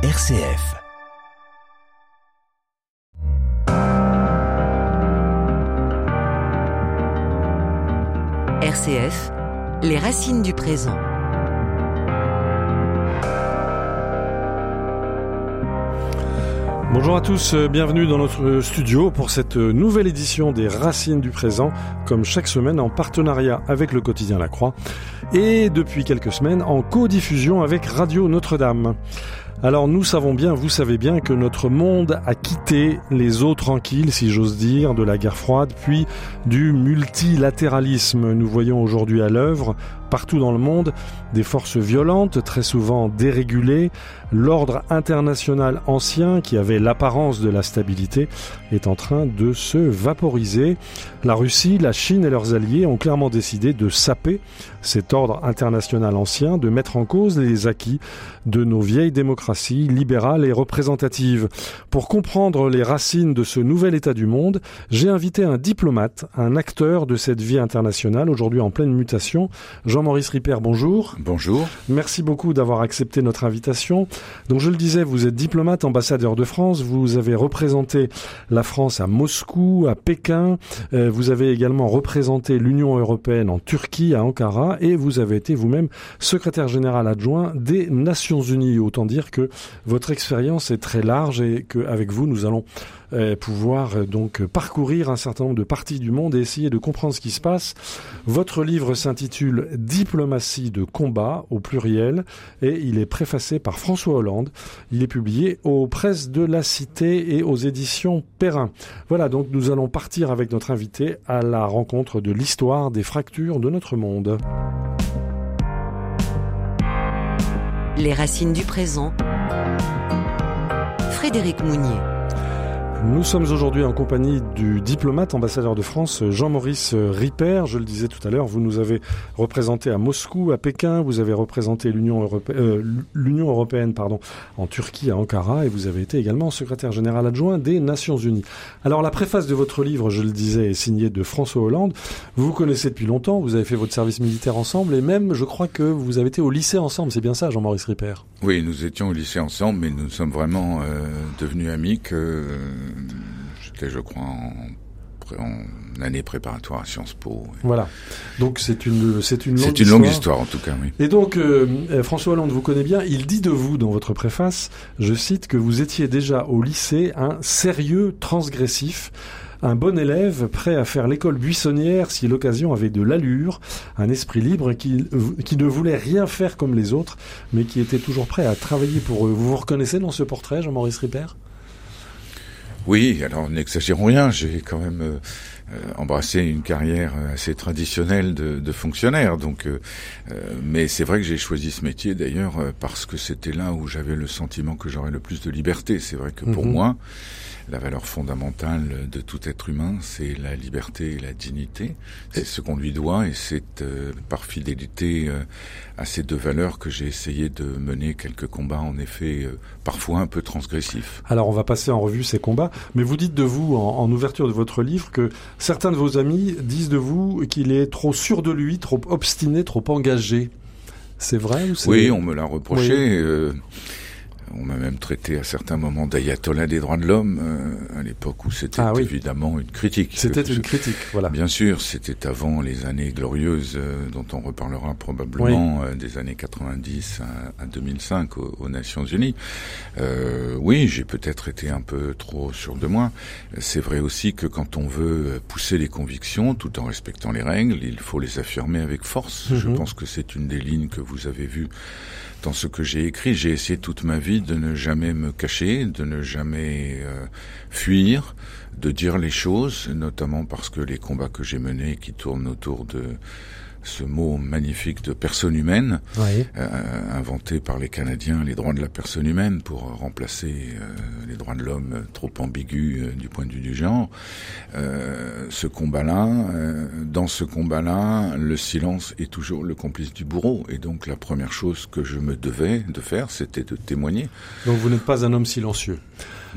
RCF. RCF, les racines du présent. Bonjour à tous, euh, bienvenue dans notre studio pour cette nouvelle édition des Racines du présent, comme chaque semaine en partenariat avec le quotidien La Croix et depuis quelques semaines en co-diffusion avec Radio Notre-Dame. Alors nous savons bien, vous savez bien que notre monde a quitté les eaux tranquilles, si j'ose dire, de la guerre froide, puis du multilatéralisme. Nous voyons aujourd'hui à l'œuvre, partout dans le monde, des forces violentes, très souvent dérégulées. L'ordre international ancien, qui avait l'apparence de la stabilité, est en train de se vaporiser. La Russie, la Chine et leurs alliés ont clairement décidé de saper cet ordre international ancien, de mettre en cause les acquis de nos vieilles démocraties libérales et représentatives. Pour comprendre les racines de ce nouvel état du monde, j'ai invité un diplomate, un acteur de cette vie internationale, aujourd'hui en pleine mutation, Jean-Maurice Ripper, bonjour. Bonjour. Merci beaucoup d'avoir accepté notre invitation. Donc je le disais, vous êtes diplomate, ambassadeur de France, vous avez représenté la France à Moscou, à Pékin, euh, vous avez également représenté l'Union européenne en Turquie, à Ankara, et vous avez été vous-même secrétaire général adjoint des Nations Unies. Autant dire que votre expérience est très large et qu'avec vous, nous allons euh, pouvoir euh, donc parcourir un certain nombre de parties du monde et essayer de comprendre ce qui se passe. Votre livre s'intitule Diplomatie de combat au pluriel et il est préfacé par François Hollande. Il est publié aux presses de la Cité et aux éditions Perrin. Voilà, donc nous allons partir avec notre invité à la rencontre de l'histoire des fractures de notre monde. Les racines du présent. Frédéric Mounier. Nous sommes aujourd'hui en compagnie du diplomate ambassadeur de France Jean-Maurice Ripper. Je le disais tout à l'heure, vous nous avez représenté à Moscou, à Pékin, vous avez représenté l'Union européenne, euh, européenne pardon, en Turquie, à Ankara, et vous avez été également secrétaire général adjoint des Nations Unies. Alors la préface de votre livre, je le disais, est signée de François Hollande. Vous vous connaissez depuis longtemps, vous avez fait votre service militaire ensemble, et même, je crois que vous avez été au lycée ensemble. C'est bien ça, Jean-Maurice Ripper? Oui, nous étions au lycée ensemble, mais nous sommes vraiment euh, devenus amis que J'étais, je crois, en, en, année préparatoire à Sciences Po. Voilà. Donc c'est une c'est une longue c'est une longue histoire en tout cas. Oui. Et donc euh, François Hollande vous connaît bien. Il dit de vous dans votre préface, je cite, que vous étiez déjà au lycée un sérieux transgressif un bon élève prêt à faire l'école buissonnière si l'occasion avait de l'allure, un esprit libre qui, qui ne voulait rien faire comme les autres, mais qui était toujours prêt à travailler pour eux. Vous vous reconnaissez dans ce portrait, Jean-Maurice Ripper? Oui, alors n'exagérons rien, j'ai quand même euh, embrassé une carrière assez traditionnelle de, de fonctionnaire, donc, euh, mais c'est vrai que j'ai choisi ce métier d'ailleurs parce que c'était là où j'avais le sentiment que j'aurais le plus de liberté. C'est vrai que pour -hmm. moi, la valeur fondamentale de tout être humain, c'est la liberté et la dignité. C'est ce qu'on lui doit et c'est euh, par fidélité euh, à ces deux valeurs que j'ai essayé de mener quelques combats, en effet, euh, parfois un peu transgressifs. Alors on va passer en revue ces combats, mais vous dites de vous, en, en ouverture de votre livre, que certains de vos amis disent de vous qu'il est trop sûr de lui, trop obstiné, trop engagé. C'est vrai ou Oui, on me l'a reproché. Oui. Euh, on m'a même traité à certains moments d'ayatollah des droits de l'homme euh, à l'époque où c'était ah, oui. évidemment une critique. C'était une critique, voilà. Bien sûr, c'était avant les années glorieuses euh, dont on reparlera probablement oui. euh, des années 90 à, à 2005 aux, aux, Nations Unies. Euh, oui, j'ai peut-être été un peu trop sûr de moi. C'est vrai aussi que quand on veut pousser les convictions tout en respectant les règles, il faut les affirmer avec force. Mm -hmm. Je pense que c'est une des lignes que vous avez vues dans ce que j'ai écrit. J'ai essayé toute ma vie de ne jamais me cacher, de ne jamais euh, fuir, de dire les choses, notamment parce que les combats que j'ai menés qui tournent autour de ce mot magnifique de personne humaine, oui. euh, inventé par les Canadiens, les droits de la personne humaine, pour remplacer euh, les droits de l'homme trop ambigus euh, du point de vue du genre. Ce combat-là, dans ce combat-là, le silence est toujours le complice du bourreau. Et donc la première chose que je me devais de faire, c'était de témoigner. Donc vous n'êtes pas un homme silencieux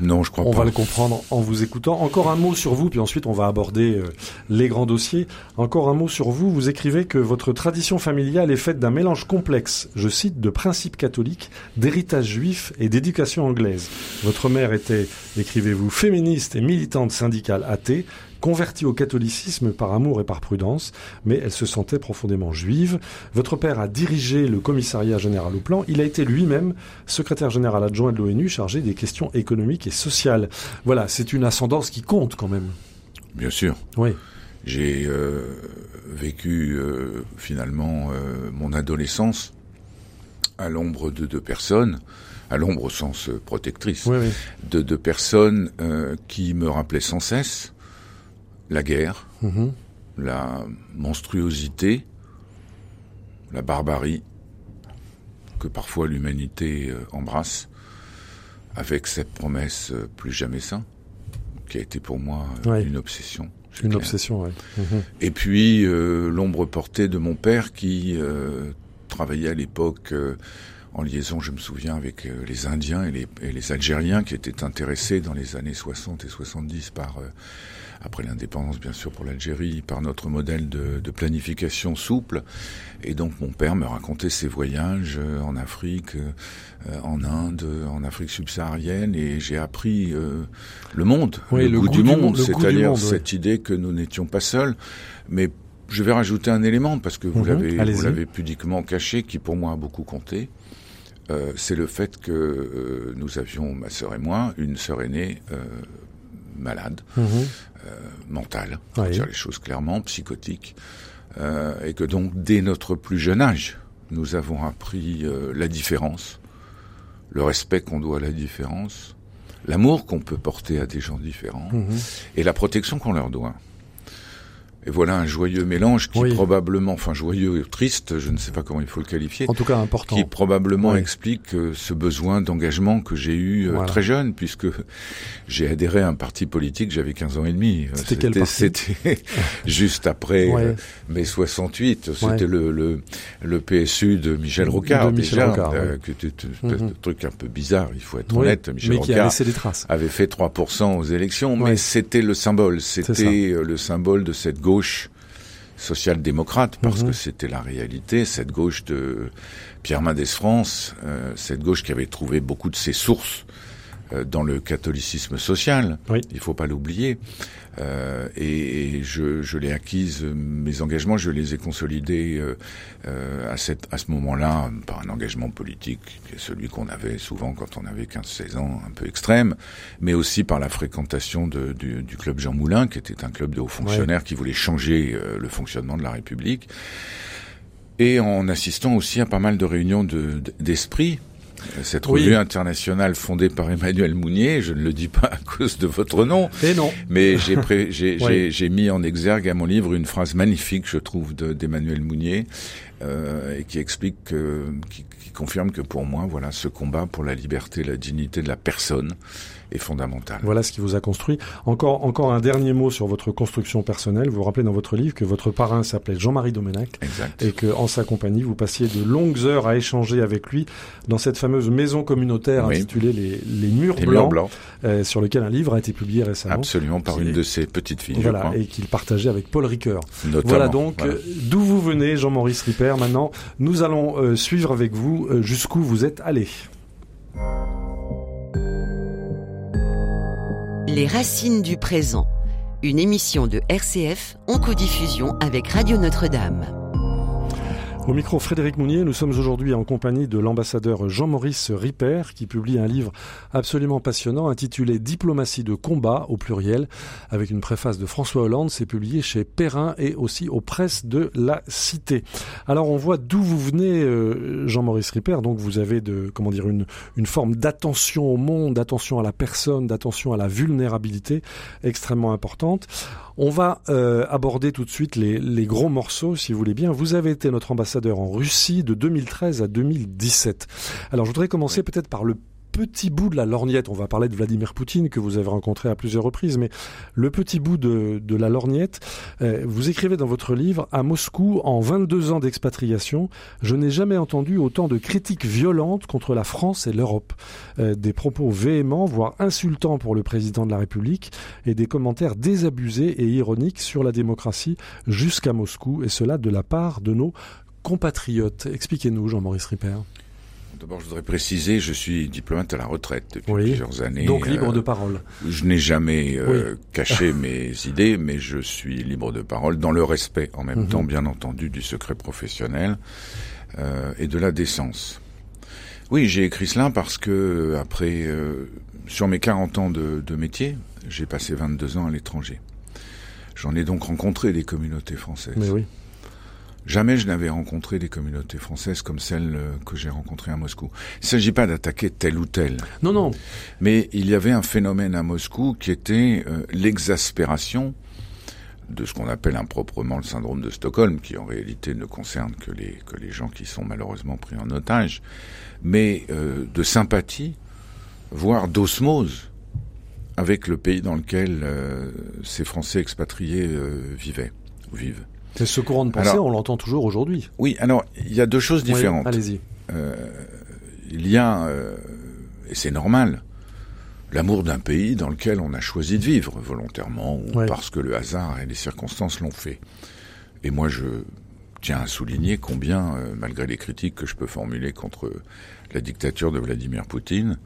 non, je crois on pas. va le comprendre en vous écoutant. Encore un mot sur vous, puis ensuite on va aborder euh, les grands dossiers. Encore un mot sur vous. Vous écrivez que votre tradition familiale est faite d'un mélange complexe, je cite, de principes catholiques, d'héritage juif et d'éducation anglaise. Votre mère était, écrivez-vous, féministe et militante syndicale athée, convertie au catholicisme par amour et par prudence, mais elle se sentait profondément juive. Votre père a dirigé le commissariat général au plan. Il a été lui-même secrétaire général adjoint de l'ONU chargé des questions économiques et sociales. Voilà, c'est une ascendance qui compte quand même. Bien sûr. Oui. J'ai euh, vécu euh, finalement euh, mon adolescence à l'ombre de deux personnes, à l'ombre au sens protectrice, Oui, oui. de deux personnes qui me rappelaient sans cesse la guerre, Mhm. la monstruosité, la barbarie que parfois l'humanité euh, embrasse, avec cette promesse euh, plus jamais ça, qui a été pour moi euh, Ouais. une obsession. Une clair. obsession, oui. Mhm. Et puis euh, l'ombre portée de mon père qui euh, travaillait à l'époque euh, en liaison, je me souviens, avec les Indiens et les, et les Algériens qui étaient intéressés dans les années 60 et 70 par, après l'indépendance bien sûr pour l'Algérie, par notre modèle de, de planification souple. Et donc mon père me racontait ses voyages euh, en Afrique, euh, en Inde, en Afrique subsaharienne, et j'ai appris euh, le monde, Oui, le, le goût, goût du du monde, c'est-à-dire oui. cette idée que nous n'étions pas seuls, mais je vais rajouter un élément parce que vous vous l'avez pudiquement caché, qui pour moi a beaucoup compté. Euh, c'est le fait que euh, nous avions, ma sœur et moi, une sœur aînée euh, malade, Mhm. mentale, pour Oui. dire les choses clairement, psychotique, euh, et que donc dès notre plus jeune âge, nous avons appris euh, la différence, le respect qu'on doit à la différence, l'amour qu'on peut porter à des gens différents, Mhm. et la protection qu'on leur doit. Et voilà un joyeux mélange qui Oui. probablement, enfin joyeux, triste, je ne sais pas comment il faut le qualifier, En tout cas, important. qui probablement Oui. explique euh, ce besoin d'engagement que j'ai eu euh, Voilà. très jeune, puisque j'ai adhéré à un parti politique, j'avais 15 ans et demi. Euh, C'était quel parti C'était juste après Ouais. euh, mai 68, Ouais. c'était le, le, le PSU de Michel De Rocard, Michel déjà, Rocard, ouais. qui était un espèce Mhm. de truc un peu bizarre, il faut être honnête, Michel mais qui a Rocard laissé des traces. avait fait 3% aux élections, mais c'était le symbole, c'était le symbole de cette gauche social-démocrate, parce Mhm. que c'était la réalité, cette gauche de Pierre Mendès France, euh, cette gauche qui avait trouvé beaucoup de ses sources dans le catholicisme social, Oui. il faut pas l'oublier. Euh, et, et je, je l'ai acquise, euh, mes engagements, je les ai consolidés euh, euh, à, cette, à ce moment-là par un engagement politique, qui est celui qu'on avait souvent quand on avait 15-16 ans, un peu extrême, mais aussi par la fréquentation de, du, du club Jean Moulin, qui était un club de hauts fonctionnaires qui voulait changer euh, le fonctionnement de la République, et en assistant aussi à pas mal de réunions de- de- d'esprit. Cette Oui. revue internationale fondée par Emmanuel Mounier, je ne le dis pas à cause de votre nom, Et non. mais j'ai mis en exergue à mon livre une phrase magnifique, je trouve, de- d'Emmanuel Mounier, euh, et qui explique, que- qui, qui confirme que pour moi, voilà, ce combat pour la liberté, la dignité de la personne est fondamental. Voilà ce qui vous a construit. Encore, encore un dernier mot sur votre construction personnelle. Vous vous rappelez dans votre livre que votre parrain s'appelait Jean-Marie Domenac Exact. et que, en sa compagnie, vous passiez de longues heures à échanger avec lui dans cette fameuse maison communautaire Oui. intitulée Les, les Murs Les Blancs, euh, sur lequel un livre a été publié récemment. absolument, par une est- de ses petites filles, Voilà, et qu'il partageait avec Paul Ricoeur. Notamment. Voilà donc Voilà. euh, d'où vous venez, Jean-Maurice Ripper. Maintenant, nous allons euh, suivre avec vous euh, jusqu'où vous êtes allé. Les racines du présent. Une émission de RCF en codiffusion avec Radio Notre-Dame. Au micro Frédéric Mounier, nous sommes aujourd'hui en compagnie de l'ambassadeur Jean-Maurice Ripper qui publie un livre absolument passionnant intitulé Diplomatie de combat au pluriel avec une préface de François Hollande. C'est publié chez Perrin et aussi aux presses de la Cité. Alors on voit d'où vous venez euh, Jean-Maurice Ripper. Donc vous avez de comment dire une une forme d'attention au monde, d'attention à la personne, d'attention à la vulnérabilité extrêmement importante. On va euh, aborder tout de suite les, les gros morceaux, si vous voulez bien. Vous avez été notre ambassadeur ambassadeur en Russie de 2013 à 2017. Alors je voudrais commencer peut-être par le, petit bout de la lorgnette, on va parler de Vladimir Poutine que vous avez rencontré à plusieurs reprises, mais le petit bout de, de la lorgnette, euh, vous écrivez dans votre livre, à Moscou, en 22 ans d'expatriation, je n'ai jamais entendu autant de critiques violentes contre la France et l'Europe. Euh, des propos véhéments, voire insultants pour le président de la République, et des commentaires désabusés et ironiques sur la démocratie jusqu'à Moscou, et cela de la part de nos compatriotes. Expliquez-nous, Jean-Maurice Ripper. D'abord, je voudrais préciser, je suis diplomate à la retraite depuis plusieurs années. Donc libre euh, de parole. Je n'ai jamais euh, caché mes idées, mais je suis libre de parole dans le respect, en même mhm. temps, bien entendu, du secret professionnel euh, et de la décence. Oui, j'ai écrit cela parce que après, sur mes 40 ans de, de métier, j'ai passé 22 ans à l'étranger. J'en ai donc rencontré des communautés françaises. Mais oui. Jamais je n'avais rencontré des communautés françaises comme celles euh, que j'ai rencontrées à Moscou. Il ne s'agit pas d'attaquer telle ou telle. Non, non. Mais il y avait un phénomène à Moscou qui était euh, l'exaspération de ce qu'on appelle improprement le syndrome de Stockholm, qui en réalité ne concerne que les, que les gens qui sont malheureusement pris en otage, mais euh, de sympathie, voire d'osmose avec le pays dans lequel ces Français expatriés vivaient ou vivent. C'est ce courant de pensée, on l'entend toujours aujourd'hui. Oui, alors il y a deux choses différentes. Allez-y. Euh, il y a, euh, et c'est normal, l'amour d'un pays dans lequel on a choisi de vivre volontairement ou parce que le hasard et les circonstances l'ont fait. Et moi, je tiens à souligner combien, euh, malgré les critiques que je peux formuler contre la dictature de Vladimir Poutine,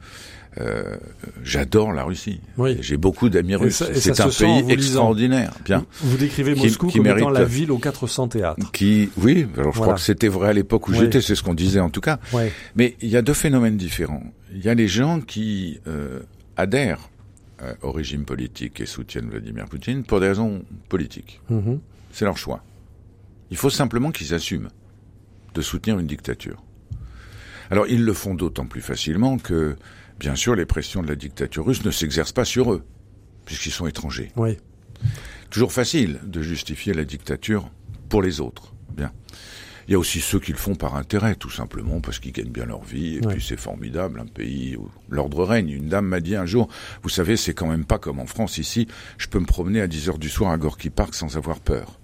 euh, j'adore la Russie. Oui. J'ai beaucoup d'amis russes. C'est un pays extraordinaire. Bien. Vous décrivez Moscou comme étant la ville aux 400 théâtres. Qui, oui. Alors je crois que c'était vrai à l'époque où j'étais. C'est ce qu'on disait en tout cas. Mais il y a deux phénomènes différents. Il y a les gens qui euh, adhèrent au régime politique et soutiennent Vladimir Poutine pour des raisons politiques. Mm-hmm. C'est leur choix. Il faut simplement qu'ils assument de soutenir une dictature. Alors ils le font d'autant plus facilement que bien sûr, les pressions de la dictature russe ne s'exercent pas sur eux, puisqu'ils sont étrangers. Oui. Toujours facile de justifier la dictature pour les autres. Bien. Il y a aussi ceux qui le font par intérêt, tout simplement, parce qu'ils gagnent bien leur vie, et puis c'est formidable, un pays où l'ordre règne. Une dame m'a dit un jour, vous savez, c'est quand même pas comme en France ici, je peux me promener à 10 heures du soir à Gorky Park sans avoir peur.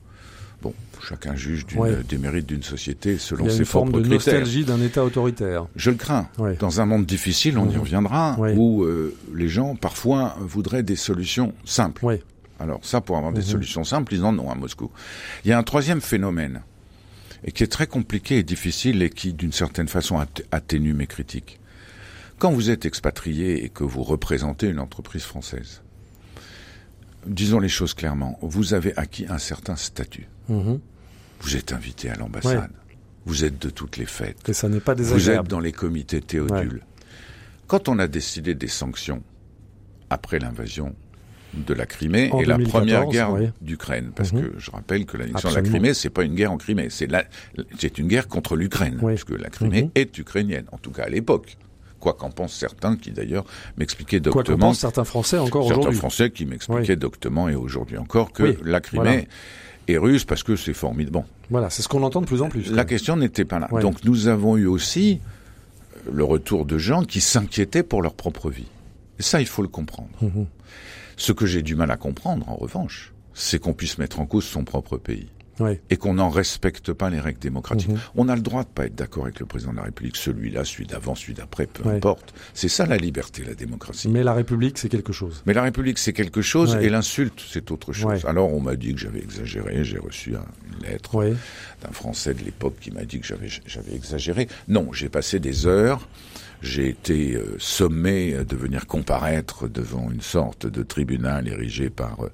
Chacun juge des mérites d'une société selon ses propres critères. Il y a une forme de nostalgie d'un État autoritaire. Je le crains. Dans un monde difficile, on y reviendra, où euh, les gens parfois voudraient des solutions simples. Alors ça, pour avoir des mmh. solutions simples, ils en ont à Moscou. Il y a un troisième phénomène, et qui est très compliqué et difficile, et qui, d'une certaine façon, atténue mes critiques. Quand vous êtes expatrié et que vous représentez une entreprise française, disons les choses clairement, vous avez acquis un certain statut. Mhm. Vous êtes invité à l'ambassade. Vous êtes de toutes les fêtes. Et ça n'est pas Vous êtes dans les comités théodules. Quand on a décidé des sanctions après l'invasion de la Crimée et la première guerre d'Ukraine, parce mhm. que je rappelle que l'annexion de la Crimée, c'est pas une guerre en Crimée, c'est c'est une guerre contre l'Ukraine, puisque la Crimée mhm. est ukrainienne, en tout cas à l'époque quoi qu'en pensent certains qui d'ailleurs m'expliquaient doctement. Quoi qu'en pensent certains Français encore aujourd'hui. Certains Français qui m'expliquaient doctement et aujourd'hui encore que la Crimée est russe parce que c'est formidable. Bon. Voilà, c'est ce qu'on entend de plus en plus. La question n'était pas là. Donc nous avons eu aussi euh, le retour de gens qui s'inquiétaient pour leur propre vie. Et ça, il faut le comprendre. Mhm. Ce que j'ai du mal à comprendre, en revanche, c'est qu'on puisse mettre en cause son propre pays et qu'on n'en respecte pas les règles démocratiques. Mhm. On a le droit de pas être d'accord avec le président de la République, celui-là, celui d'avant, celui d'après, peu importe. C'est ça la liberté, la démocratie. Mais la République, c'est quelque chose. Mais la République, c'est quelque chose et l'insulte, c'est autre chose. Alors on m'a dit que j'avais exagéré, j'ai reçu une lettre d'un Français de l'époque qui m'a dit que j'avais j'avais exagéré. Non, j'ai passé des heures j'ai été euh, sommé de venir comparaître devant une sorte de tribunal érigé par euh,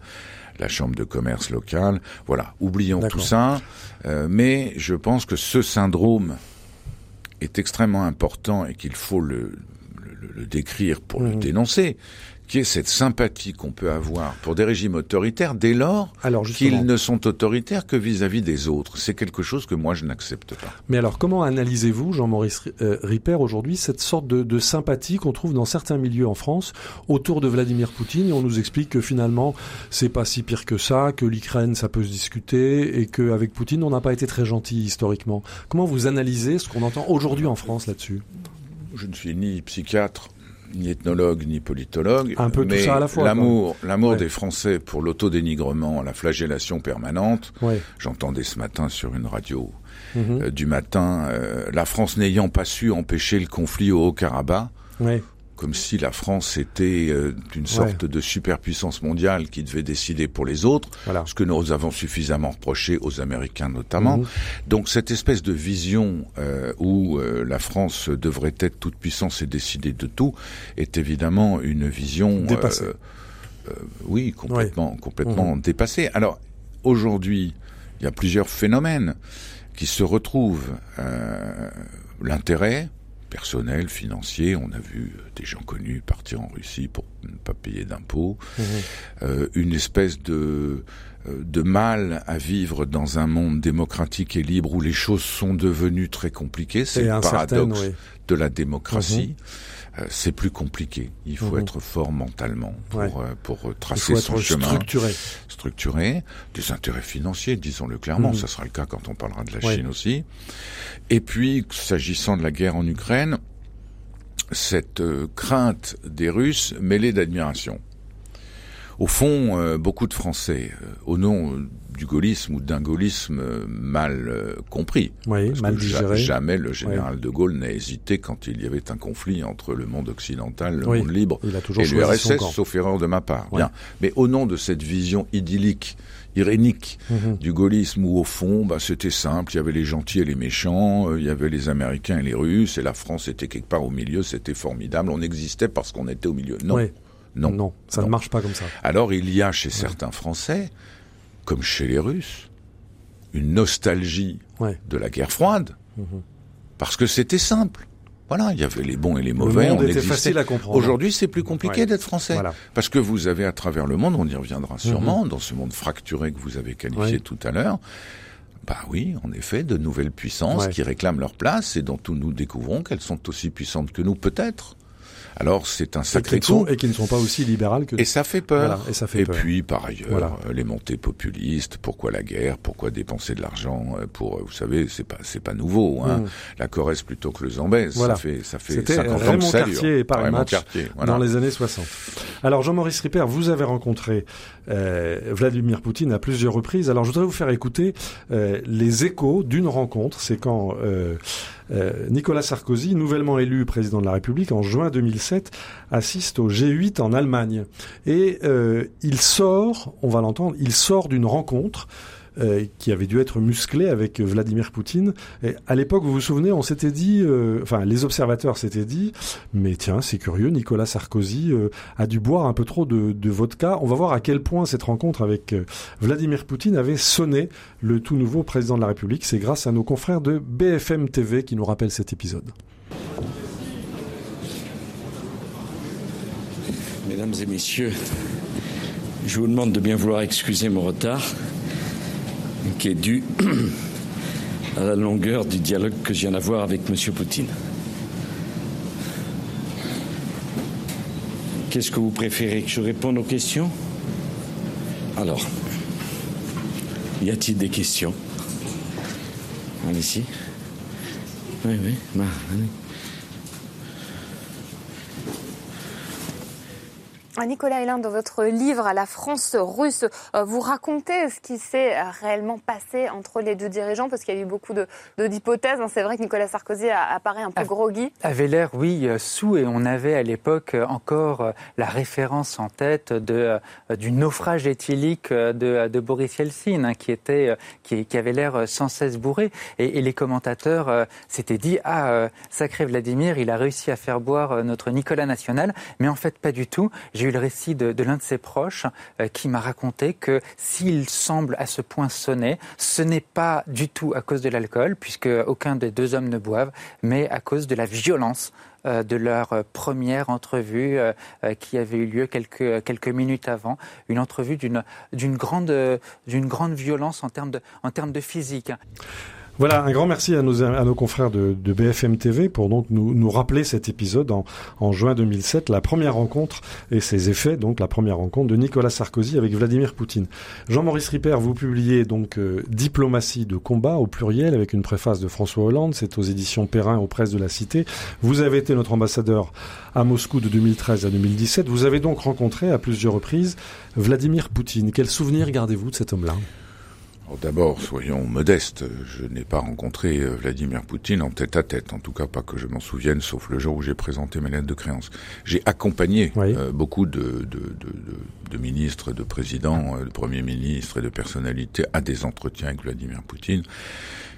la chambre de commerce locale. Voilà, oublions tout ça. Euh, mais je pense que ce syndrome est extrêmement important et qu'il faut le, le, décrire pour le mmh. dénoncer qui est cette sympathie qu'on peut avoir pour des régimes autoritaires dès lors qu'ils ne sont autoritaires que vis-à-vis des autres. C'est quelque chose que moi je n'accepte pas. Mais alors comment analysez-vous, Jean-Maurice euh, Ripper, aujourd'hui cette sorte de, sympathie qu'on trouve dans certains milieux en France autour de Vladimir Poutine et on nous explique que finalement c'est pas si pire que ça, que l'Ukraine ça peut se discuter et qu'avec Poutine on n'a pas été très gentil historiquement. Comment vous analysez ce qu'on entend aujourd'hui en France là-dessus? Je ne suis ni psychiatre ni ethnologue ni politologue. Un peu mais tout ça à la fois. L'amour, l'amour des Français pour l'autodénigrement, la flagellation permanente. J'entendais ce matin sur une radio mhm. euh, du matin, euh, la France n'ayant pas su empêcher le conflit au Haut-Karabakh comme si la France était euh, une sorte de superpuissance mondiale qui devait décider pour les autres, ce que nous avons suffisamment reproché aux Américains notamment. Mhm. Donc cette espèce de vision euh, où euh, la France devrait être toute puissance et décider de tout est évidemment une vision dépassée. oui, complètement, complètement mhm. dépassée. Alors aujourd'hui, il y a plusieurs phénomènes qui se retrouvent. L'intérêt, personnel, financier. On a vu euh, des gens connus partir en Russie pour ne pas payer d'impôts. Mmh. Euh, une espèce de euh, de mal à vivre dans un monde démocratique et libre où les choses sont devenues très compliquées. C'est le paradoxe de la démocratie. Mmh. Euh, c'est plus compliqué. Il faut mhm. être fort mentalement pour, euh, pour tracer son chemin. Structuré. Structuré. Des intérêts financiers, disons-le clairement. Mhm. Ça sera le cas quand on parlera de la Chine aussi. Et puis, s'agissant de la guerre en Ukraine, cette euh, crainte des Russes mêlée d'admiration. Au fond, beaucoup de Français, au nom du gaullisme ou d'un gaullisme euh, mal euh, compris. Oui, mal digéré. Jamais le général de Gaulle n'a hésité quand il y avait un conflit entre le monde occidental, le monde libre et l'URSS, sauf erreur de ma part. Bien. Mais au nom de cette vision idyllique irénique mhm. du gaullisme où au fond bah, c'était simple, il y avait les gentils et les méchants, euh, il y avait les Américains et les Russes et la France était quelque part au milieu, c'était formidable, on existait parce qu'on était au milieu. Non. Non, non, ça ne marche pas comme ça. Alors il y a chez certains Français comme chez les Russes, une nostalgie de la guerre froide, mhm. parce que c'était simple. Voilà, il y avait les bons et les mauvais. Le monde était facile à comprendre. Aujourd'hui, c'est plus compliqué d'être français, parce que vous avez à travers le monde, on y reviendra sûrement, mhm. dans ce monde fracturé que vous avez qualifié tout à l'heure. Bah oui, en effet, de nouvelles puissances qui réclament leur place et dont nous découvrons qu'elles sont aussi puissantes que nous, peut-être. Alors c'est un sacré coup. Et qui ne sont pas aussi libérales que. Et ça fait peur. et ça fait et puis par ailleurs, euh, les montées populistes. Pourquoi la guerre Pourquoi dépenser de l'argent euh, pour euh, Vous savez, c'est pas c'est pas nouveau. Hein. Mm. La Corrèze plutôt que le Zambèze. Voilà. Ça fait ça fait C'était Raymond Cartier et Paris Match dans les années 60. Alors Jean-Maurice Ripper, vous avez rencontré euh, Vladimir Poutine à plusieurs reprises. Alors je voudrais vous faire écouter euh, les échos d'une rencontre. C'est quand euh, Nicolas Sarkozy, nouvellement élu président de la République en juin 2007, assiste au G8 en Allemagne. Et il sort, on va l'entendre, il sort d'une rencontre euh, qui avait dû être musclé avec Vladimir Poutine. À l'époque, vous vous souvenez, on s'était dit, euh, enfin les observateurs s'étaient dit, mais tiens, c'est curieux, Nicolas Sarkozy euh, a dû boire un peu trop de, vodka. On va voir à quel point cette rencontre avec Vladimir Poutine avait sonné le tout nouveau président de la République. C'est grâce à nos confrères de BFM TV qui nous rappellent cet épisode. Mesdames et messieurs, je vous demande de bien vouloir excuser mon retard qui est dû à la longueur du dialogue que je viens d'avoir avec M. Poutine. Qu'est-ce que vous préférez que je réponde aux questions? Alors, y a-t-il des questions? Allez-y. Oui, oui, bah. Nicolas Hélin, dans votre livre à la France russe, euh, vous racontez ce qui s'est euh, réellement passé entre les deux dirigeants, parce qu'il y a eu beaucoup d'hypothèses. Hein. C'est vrai que Nicolas Sarkozy apparaît un peu groggy. Avait l'air, oui, euh, sous, et on avait à l'époque encore la référence en tête de, du naufrage éthylique de, de Boris Yeltsin, hein, qui, était, qui, qui avait l'air sans cesse bourré. Et, les commentateurs s'étaient dit, ah, sacré Vladimir, il a réussi à faire boire notre Nicolas national, mais en fait pas du tout. J'ai le récit de, l'un de ses proches euh, qui m'a raconté que s'il semble à ce point sonner, ce n'est pas du tout à cause de l'alcool, puisque aucun des deux hommes ne boivent, mais à cause de la violence euh, de leur première entrevue euh, qui avait eu lieu quelques, quelques minutes avant, une entrevue d'une grande, grande violence en termes de, en termes de physique. Voilà, un grand merci à nos, confrères de, de BFM TV pour donc nous, nous rappeler cet épisode en, en, juin 2007, la première rencontre et ses effets, donc la première rencontre de Nicolas Sarkozy avec Vladimir Poutine. Jean-Maurice Ripper, vous publiez donc euh, Diplomatie de combat au pluriel avec une préface de François Hollande, c'est aux éditions Perrin aux presses de la Cité. Vous avez été notre ambassadeur à Moscou de 2013 à 2017. Vous avez donc rencontré à plusieurs reprises Vladimir Poutine. Quel souvenir gardez-vous de cet homme-là? D'abord, soyons modestes. Je n'ai pas rencontré euh, Vladimir Poutine en tête à tête, en tout cas pas que je m'en souvienne, sauf le jour où j'ai présenté mes lettres de créance. J'ai accompagné euh, beaucoup de, de, de, de, ministres, de présidents, euh, de premiers ministres et de personnalités à des entretiens avec Vladimir Poutine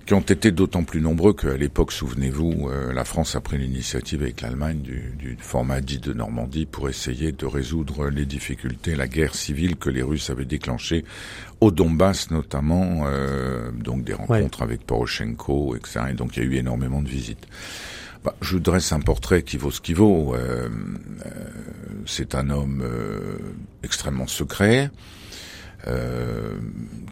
qui ont été d'autant plus nombreux qu'à l'époque, souvenez-vous, euh, la France a pris l'initiative avec l'Allemagne du, du, format dit de Normandie pour essayer de résoudre les difficultés, la guerre civile que les Russes avaient déclenchée au Donbass notamment, euh, donc des rencontres avec Poroshenko, etc. Et donc il y a eu énormément de visites. Bah, je dresse un portrait qui vaut ce qui vaut. Euh, euh c'est un homme euh, extrêmement secret. Euh,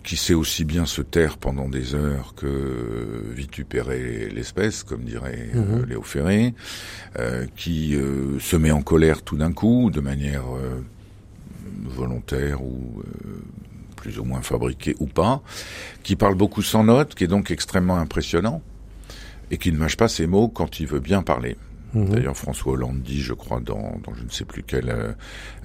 qui sait aussi bien se taire pendant des heures que vitupérer l'espèce, comme dirait euh, mhm. Léo Ferré, euh, qui se met en colère tout d'un coup, de manière volontaire ou plus ou moins fabriquée ou pas, qui parle beaucoup sans notes, qui est donc extrêmement impressionnant, et qui ne mâche pas ses mots quand il veut bien parler. Mhm. D'ailleurs, François Hollande dit, je crois, dans, dans je ne sais plus quel, euh,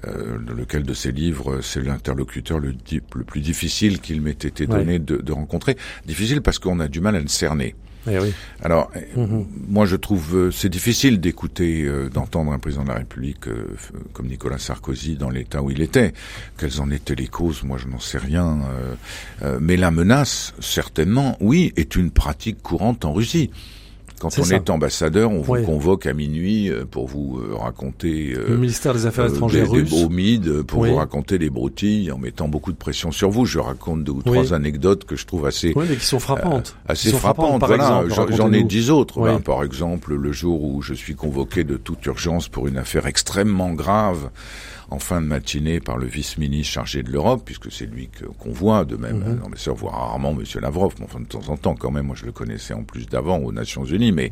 euh lequel de ses livres, c'est l'interlocuteur le, le, plus difficile qu'il m'ait été donné de, de, rencontrer. Difficile parce qu'on a du mal à le cerner. Eh oui. Alors, mhm. moi, je trouve euh, c'est difficile d'écouter, euh, d'entendre un président de la République comme Nicolas Sarkozy dans l'état où il était. Quelles en étaient les causes Moi, je n'en sais rien. mais la menace, certainement, oui, est une pratique courante en Russie. Quand on est ambassadeur, on vous convoque à minuit euh, pour vous euh, raconter euh, le ministère des Affaires étrangères des, des pour vous raconter des broutilles en mettant beaucoup de pression sur vous. Je raconte deux ou trois anecdotes que je trouve assez oui, mais qui sont frappantes, assez frappantes. voilà, j'en ai dix autres. Ben, par exemple, le jour où je suis convoqué de toute urgence pour une affaire extrêmement grave en fin de matinée par le vice-ministre chargé de l'Europe, puisque c'est lui qu'on voit, de même, mm -hmm. voit rarement Monsieur Lavrov, mais enfin de temps en temps quand même, moi je le connaissais en plus d'avant aux Nations Unies, mais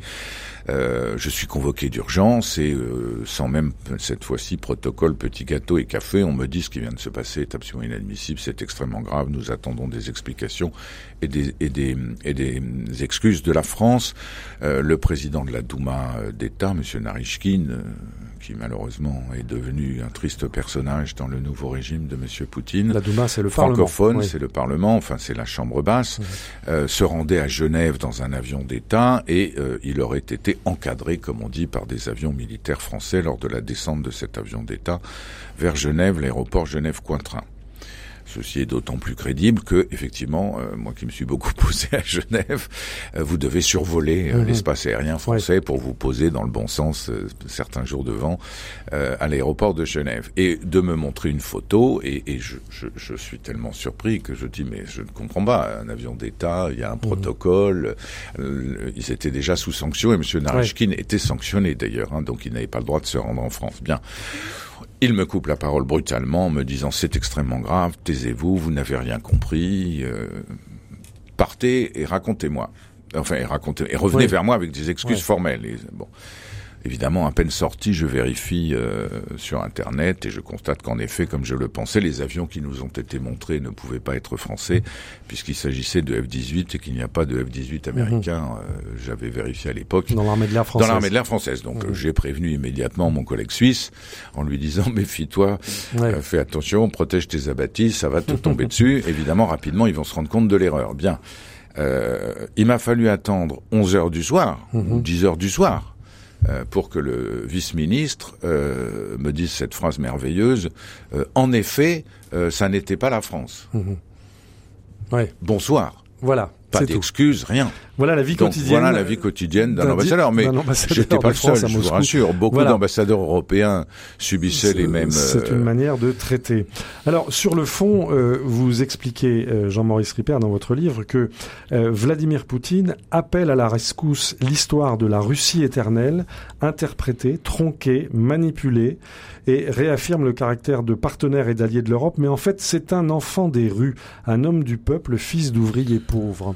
euh, je suis convoqué d'urgence et euh, sans même cette fois-ci protocole petit gâteau et café, on me dit ce qui vient de se passer est absolument inadmissible, c'est extrêmement grave, nous attendons des explications et des, et des, et des excuses de la France. Euh, le président de la Douma d'État, Monsieur Narishkin, euh, qui malheureusement est devenu un triste personnage dans le nouveau régime de M. Poutine. La Douma, c'est le francophone, c'est le Parlement, enfin c'est la Chambre basse, euh, se rendait à Genève dans un avion d'État et euh, il aurait été encadré, comme on dit, par des avions militaires français lors de la descente de cet avion d'État vers Genève, l'aéroport Genève-Cointrin. Ceci est d'autant plus crédible que, effectivement, euh, moi qui me suis beaucoup posé à Genève, euh, vous devez survoler euh, mhm. l'espace aérien français pour vous poser dans le bon sens certains jours devant à l'aéroport de Genève et de me montrer une photo et, et je, je, je, suis tellement surpris que je dis mais je ne comprends pas un avion d'État, il y a un mhm. protocole, ils étaient déjà sous sanction et M. Narishkin était sanctionné d'ailleurs, hein, donc il n'avait pas le droit de se rendre en France. Bien. Il me coupe la parole brutalement en me disant c'est extrêmement grave, taisez-vous, vous, n'avez rien compris, euh, partez et racontez-moi. Enfin, et, racontez, et revenez vers moi avec des excuses formelles. Et, bon. Évidemment, à peine sorti, je vérifie euh, sur Internet et je constate qu'en effet, comme je le pensais, les avions qui nous ont été montrés ne pouvaient pas être français puisqu'il s'agissait de F-18 et qu'il n'y a pas de F-18 américain. Mhm. Euh, j'avais vérifié à l'époque. Dans l'armée de l'air française. Dans l'armée de l'air française. Donc mhm. j'ai prévenu immédiatement mon collègue suisse en lui disant méfie-toi, euh, fais attention, protège tes abattis, ça va te tomber dessus. Évidemment, rapidement, ils vont se rendre compte de l'erreur. Bien. il m'a fallu attendre 11 heures du soir mhm. ou 10 heures du soir euh, pour que le vice-ministre euh, me dise cette phrase merveilleuse. Euh, en effet, ça n'était pas la France. Ouais. Bonsoir. Voilà. Pas d'excuses, rien. Voilà la vie quotidienne. Voilà la vie quotidienne d'un ambassadeur. Mais j'étais pas le seul, je vous rassure. Beaucoup d'ambassadeurs européens subissaient les mêmes. C'est une euh, manière de traiter. Alors sur le fond, euh, vous expliquez, euh, Jean-Maurice Ripper, dans votre livre, que Vladimir Poutine appelle à la rescousse l'histoire de la Russie éternelle, interprétée, tronquée, manipulée, et réaffirme le caractère de partenaire et d'allié de l'Europe. Mais en fait, c'est un enfant des rues, un homme du peuple, fils d'ouvriers pauvres.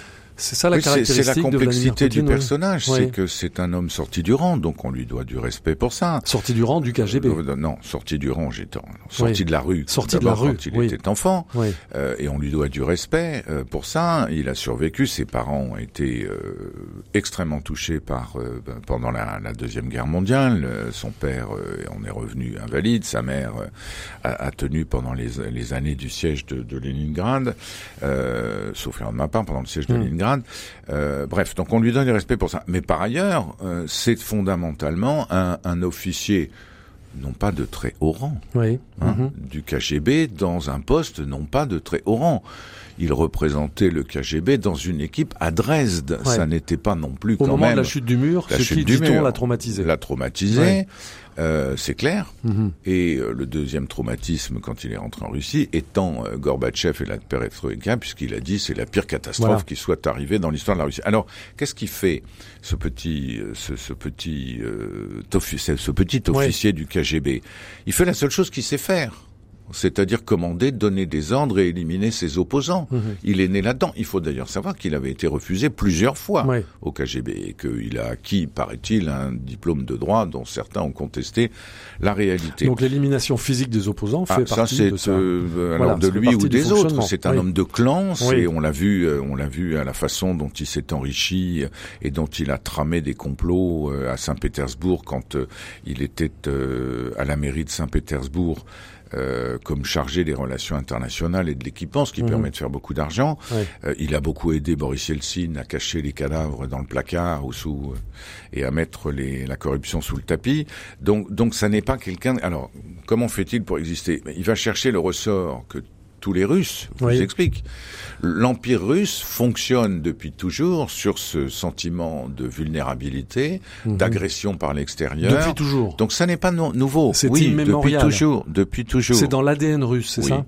C'est ça la caractéristique C'est la complexité du personnage, c'est que c'est un homme sorti du rang, donc on lui doit du respect pour ça. Sorti du rang du KGB. Euh, non, sorti du rang, j'étais sorti de la rue. Sorti de la rue quand il était enfant, euh, et on lui doit du respect euh, pour ça. Il a survécu. Ses parents ont été euh, extrêmement touchés par ben, pendant la, la, deuxième guerre mondiale. son père en est revenu invalide. Sa mère a, a, tenu pendant les, les, années du siège de, de Leningrad, sauf de ma part pendant le siège de Leningrad. bref, donc on lui donne du respect pour ça. Mais par ailleurs, c'est fondamentalement un, un officier non pas de très haut rang, oui. Hein, mhm. du KGB dans un poste non pas de très haut rang. Il représentait le KGB dans une équipe à Dresde. Ça n'était pas non plus Au quand moment de la chute du mur, ce qui, dit-on, l'a traumatisé. L'a traumatisé. Euh, c'est clair. Mhm. Et euh, le deuxième traumatisme, quand il est rentré en Russie, étant euh, Gorbatchev et la perestroïka, puisqu'il a dit c'est la pire catastrophe qui soit arrivée dans l'histoire de la Russie. Alors, qu'est-ce qu'il fait ce petit, ce, ce petit, ce petit officier du KGB Il fait la seule chose qu'il sait faire c'est-à-dire commander, donner des ordres et éliminer ses opposants. Mhm. Il est né là-dedans. Il faut d'ailleurs savoir qu'il avait été refusé plusieurs fois au KGB et qu'il a acquis, paraît-il, un diplôme de droit dont certains ont contesté la réalité. Donc l'élimination physique des opposants fait ah, partie de ça. Euh, alors de lui ou des autres. C'est un homme de clan. Et on l'a vu, euh, on l'a vu à la façon dont il s'est enrichi et dont il a tramé des complots euh, à Saint-Pétersbourg quand il était à la mairie de Saint-Pétersbourg. Euh, comme chargé des relations internationales et de l'équipement, ce qui mhm. permet de faire beaucoup d'argent. Euh, il a beaucoup aidé Boris Yeltsin à cacher les cadavres dans le placard ou sous euh, et à mettre les, la corruption sous le tapis. Donc, donc, ça n'est pas quelqu'un. Alors, comment fait-il pour exister? Il va chercher le ressort que tous les Russes. Je vous explique. L'Empire russe fonctionne depuis toujours sur ce sentiment de vulnérabilité, mhm. d'agression par l'extérieur. Depuis toujours. Donc ça n'est pas nouveau. C'est oui, depuis toujours. Depuis toujours. C'est dans l'ADN russe, c'est ça?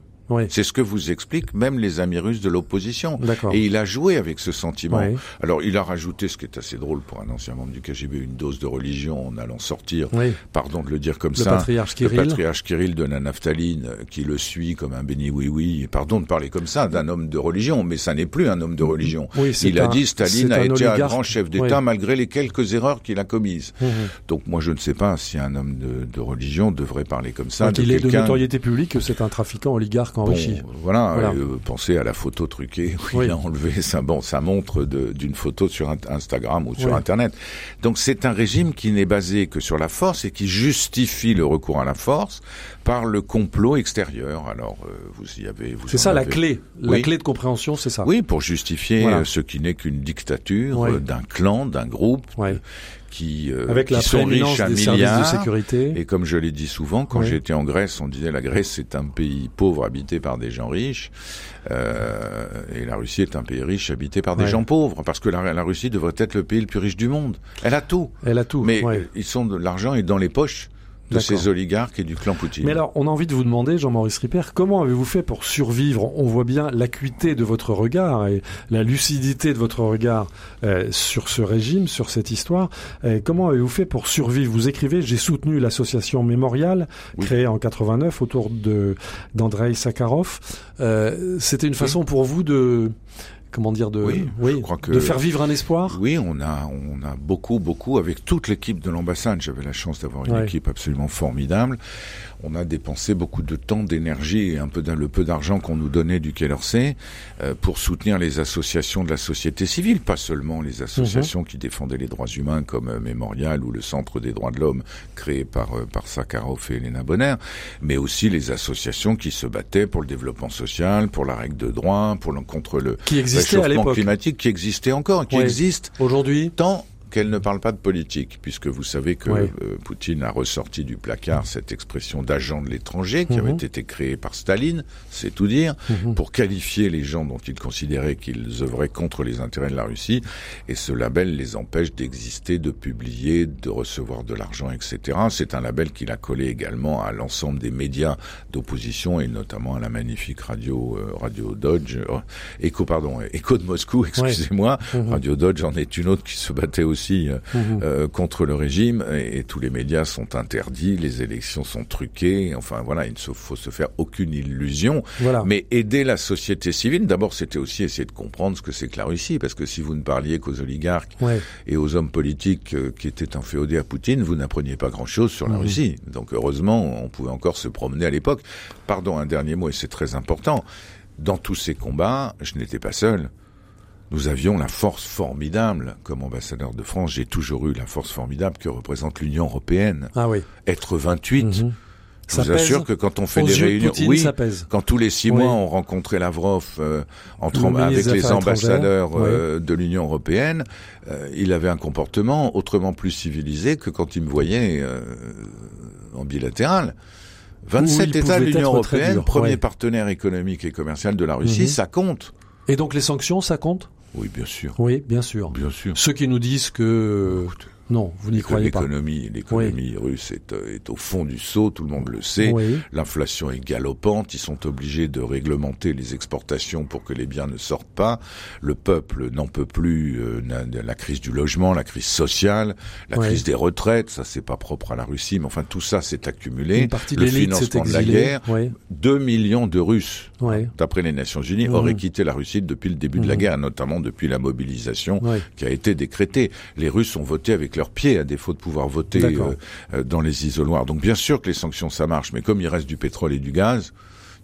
C'est ce que vous expliquent même les amis russes de l'opposition. Et il a joué avec ce sentiment. Alors il a rajouté, ce qui est assez drôle pour un ancien membre du KGB, une dose de religion en allant sortir, pardon de le dire comme le ça, patriarche Kirill. le patriarche Kirill de la naphtaline qui le suit comme un béni oui oui. Pardon de parler comme ça d'un homme de religion, mais ça n'est plus un homme de religion. il a dit Staline a été un grand chef d'État malgré les quelques erreurs qu'il a commises. Mmh. Donc moi je ne sais pas si un homme de, religion devrait parler comme ça. Donc il est de notoriété publique que c'est un trafiquant oligarque enrichi. voilà euh, pensez à la photo truquée où il a enlevé ça. Bon, ça montre d'une photo sur Instagram ou sur Internet. Donc c'est un régime qui n'est basé que sur la force et qui justifie le recours à la force par le complot extérieur. Alors euh, vous y avez. C'est ça la clé. La clé de compréhension, c'est ça. Oui, pour justifier euh, ce qui n'est qu'une dictature d'un clan, d'un groupe qui, euh, Avec qui la sont riches à milliards. De sécurité. Et comme je l'ai dit souvent, quand j'étais en Grèce, on disait la Grèce c'est un pays pauvre habité par des gens riches, euh, et la Russie est un pays riche habité par des gens pauvres, parce que la, la, Russie devrait être le pays le plus riche du monde. Elle a tout. Elle a tout. Mais ils sont de l'argent est dans les poches de ces oligarques et du clan Poutine. Mais alors, on a envie de vous demander, Jean-Maurice Ripper, comment avez-vous fait pour survivre? On voit bien l'acuité de votre regard et la lucidité de votre regard euh, sur ce régime, sur cette histoire. Euh, comment avez-vous fait pour survivre? Vous écrivez, j'ai soutenu l'association Mémorial, créée en 89 autour de d'Andrei Sakharov. Euh, C'était une façon pour vous de comment dire de oui, je crois que, de faire vivre un espoir. Oui, on a on a beaucoup beaucoup avec toute l'équipe de l'ambassade. J'avais la chance d'avoir une équipe absolument formidable on a dépensé beaucoup de temps, d'énergie et un peu le peu d'argent qu'on nous donnait du Quai d'Orsay euh, pour soutenir les associations de la société civile, pas seulement les associations mhm. qui défendaient les droits humains comme euh, Mémorial ou le Centre des droits de l'homme créé par euh, par Sakharov et Elena Bonner, mais aussi les associations qui se battaient pour le développement social, pour la règle de droit, pour le, contre le qui réchauffement climatique, qui existait encore, qui existe aujourd'hui. tant qu'elle ne parle pas de politique, puisque vous savez que euh, Poutine a ressorti du placard cette expression d'agent de l'étranger qui avait mhm. été créée par Staline, c'est tout dire, mhm. pour qualifier les gens dont il considérait qu'ils œuvraient contre les intérêts de la Russie. Et ce label les empêche d'exister, de publier, de recevoir de l'argent, etc. C'est un label qu'il a collé également à l'ensemble des médias d'opposition et notamment à la magnifique radio euh, Radio Dodge, euh, Echo pardon, Echo de Moscou, excusez-moi. Mhm. Radio Dodge en est une autre qui se battait aussi aussi mhm. contre le régime, et, tous les médias sont interdits, les élections sont truquées. Enfin voilà, il ne faut se faire aucune illusion. Mais aider la société civile, d'abord, c'était aussi essayer de comprendre ce que c'est que la Russie, parce que si vous ne parliez qu'aux oligarques et aux hommes politiques qui étaient inféodés à Poutine, vous n'appreniez pas grand-chose sur la mhm. Russie. Donc heureusement, on pouvait encore se promener à l'époque. Pardon, un dernier mot, et c'est très important. Dans tous ces combats, je n'étais pas seul. Nous avions la force formidable, comme ambassadeur de France, j'ai toujours eu la force formidable que représente l'Union européenne. Ah oui. Être 28, je vous assure que quand on fait des réunions, oui, quand tous les six mois on rencontrait Lavrov euh, entre, avec les ambassadeurs euh, de l'Union européenne, euh, il avait un comportement autrement plus civilisé que quand il me voyait euh, en bilatéral. 27 États de l'Union européenne, premier partenaire économique et commercial de la Russie, mhm. ça compte. Et donc les sanctions, ça compte? Oui, bien sûr. Oui, bien sûr. Bien sûr. Ceux qui nous disent que non, vous n'y croyez pas. L'économie russe est, euh, est, au fond du seau, tout le monde le sait. L'inflation est galopante, ils sont obligés de réglementer les exportations pour que les biens ne sortent pas. Le peuple n'en peut plus euh, la crise du logement, la crise sociale, la crise des retraites, ça c'est pas propre à la Russie, mais enfin tout ça s'est accumulé. le financement de la guerre, 2 millions de Russes, d'après les Nations Unies, auraient quitté la Russie depuis le début de la guerre, notamment depuis la mobilisation qui a été décrétée. Les Russes ont voté avec leurs pieds à défaut de pouvoir voter euh, euh, dans les isoloirs. Donc bien sûr que les sanctions ça marche, mais comme il reste du pétrole et du gaz,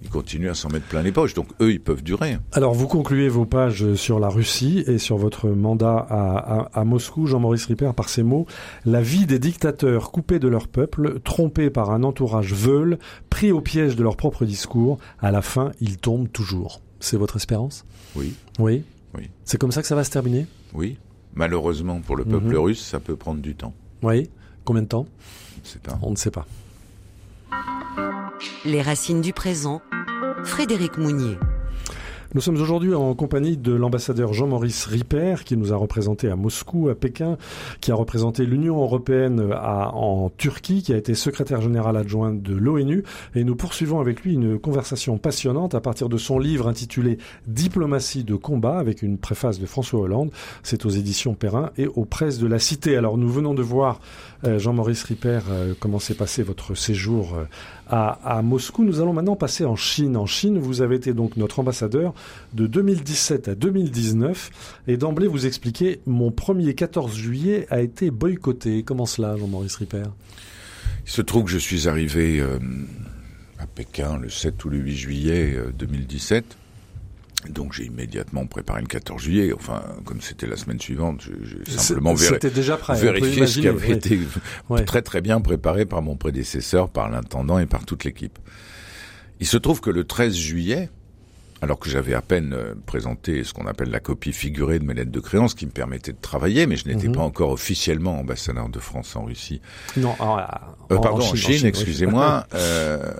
ils continuent à s'en mettre plein les poches. Donc eux, ils peuvent durer. Alors vous concluez vos pages sur la Russie et sur votre mandat à, à, Moscou, Jean-Maurice Ripper, par ces mots La vie des dictateurs coupés de leur peuple, trompés par un entourage veulent, pris au piège de leur propre discours, à la fin, ils tombent toujours. C'est votre espérance? Oui. Oui? Oui. C'est comme ça que ça va se terminer? Oui. Malheureusement pour le peuple mhm. russe, ça peut prendre du temps. Oui. Combien de temps? On ne sait pas. On ne sait pas. Les racines du présent. Frédéric Mounier. Nous sommes aujourd'hui en compagnie de l'ambassadeur Jean-Maurice Ripper, qui nous a représenté à Moscou, à Pékin, qui a représenté l'Union européenne en Turquie, qui a été secrétaire général adjoint de l'ONU. Et nous poursuivons avec lui une conversation passionnante à partir de son livre intitulé Diplomatie de combat, avec une préface de François Hollande. C'est aux éditions Perrin et aux presses de la Cité. Alors nous venons de voir, euh, Jean-Maurice Ripper, euh, comment s'est passé votre séjour euh, à, Moscou. Nous allons maintenant passer en Chine. En Chine, vous avez été donc notre ambassadeur de 2017 à 2019. Et d'emblée, vous expliquez, mon premier 14 juillet a été boycotté. Comment cela, Jean-Maurice Ripper? Il se trouve que je suis arrivé euh, à Pékin le 7 ou le 8 juillet 2017. Donc j'ai immédiatement préparé le 14 juillet. Enfin, comme c'était la semaine suivante, j'ai simplement déjà prêt, vérifié ce qui avait été très très bien préparé par mon prédécesseur, par l'intendant et par toute l'équipe. Il se trouve que le 13 juillet, alors que j'avais à peine euh, présenté ce qu'on appelle la copie figurée de mes lettres de créance qui me permettait de travailler, mais je n'étais mhm. pas encore officiellement ambassadeur de France en Russie. Non, euh, pardon, en Chine, excusez-moi. euh,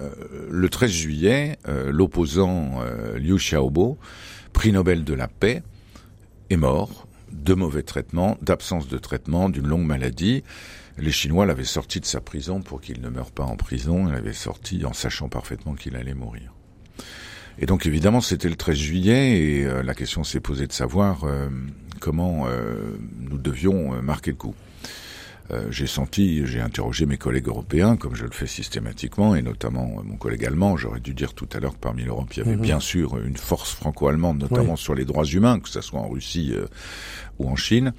le 13 juillet, euh, l'opposant Liu Xiaobo, prix Nobel de la paix, est mort de mauvais traitements, d'absence de traitement, d'une longue maladie. Les Chinois l'avaient sorti de sa prison pour qu'il ne meure pas en prison. Il l'avaient sorti en sachant parfaitement qu'il allait mourir. Et donc évidemment, c'était le 13 juillet et euh, la question s'est posée de savoir euh, comment euh, nous devions marquer le coup. j'ai senti, j'ai interrogé mes collègues européens, comme je le fais systématiquement, et notamment mon collègue allemand. J'aurais dû dire tout à l'heure que parmi l'Europe, il y avait mhm. bien sûr une force franco-allemande, notamment sur les droits humains, que ce soit en Russie ou en Chine.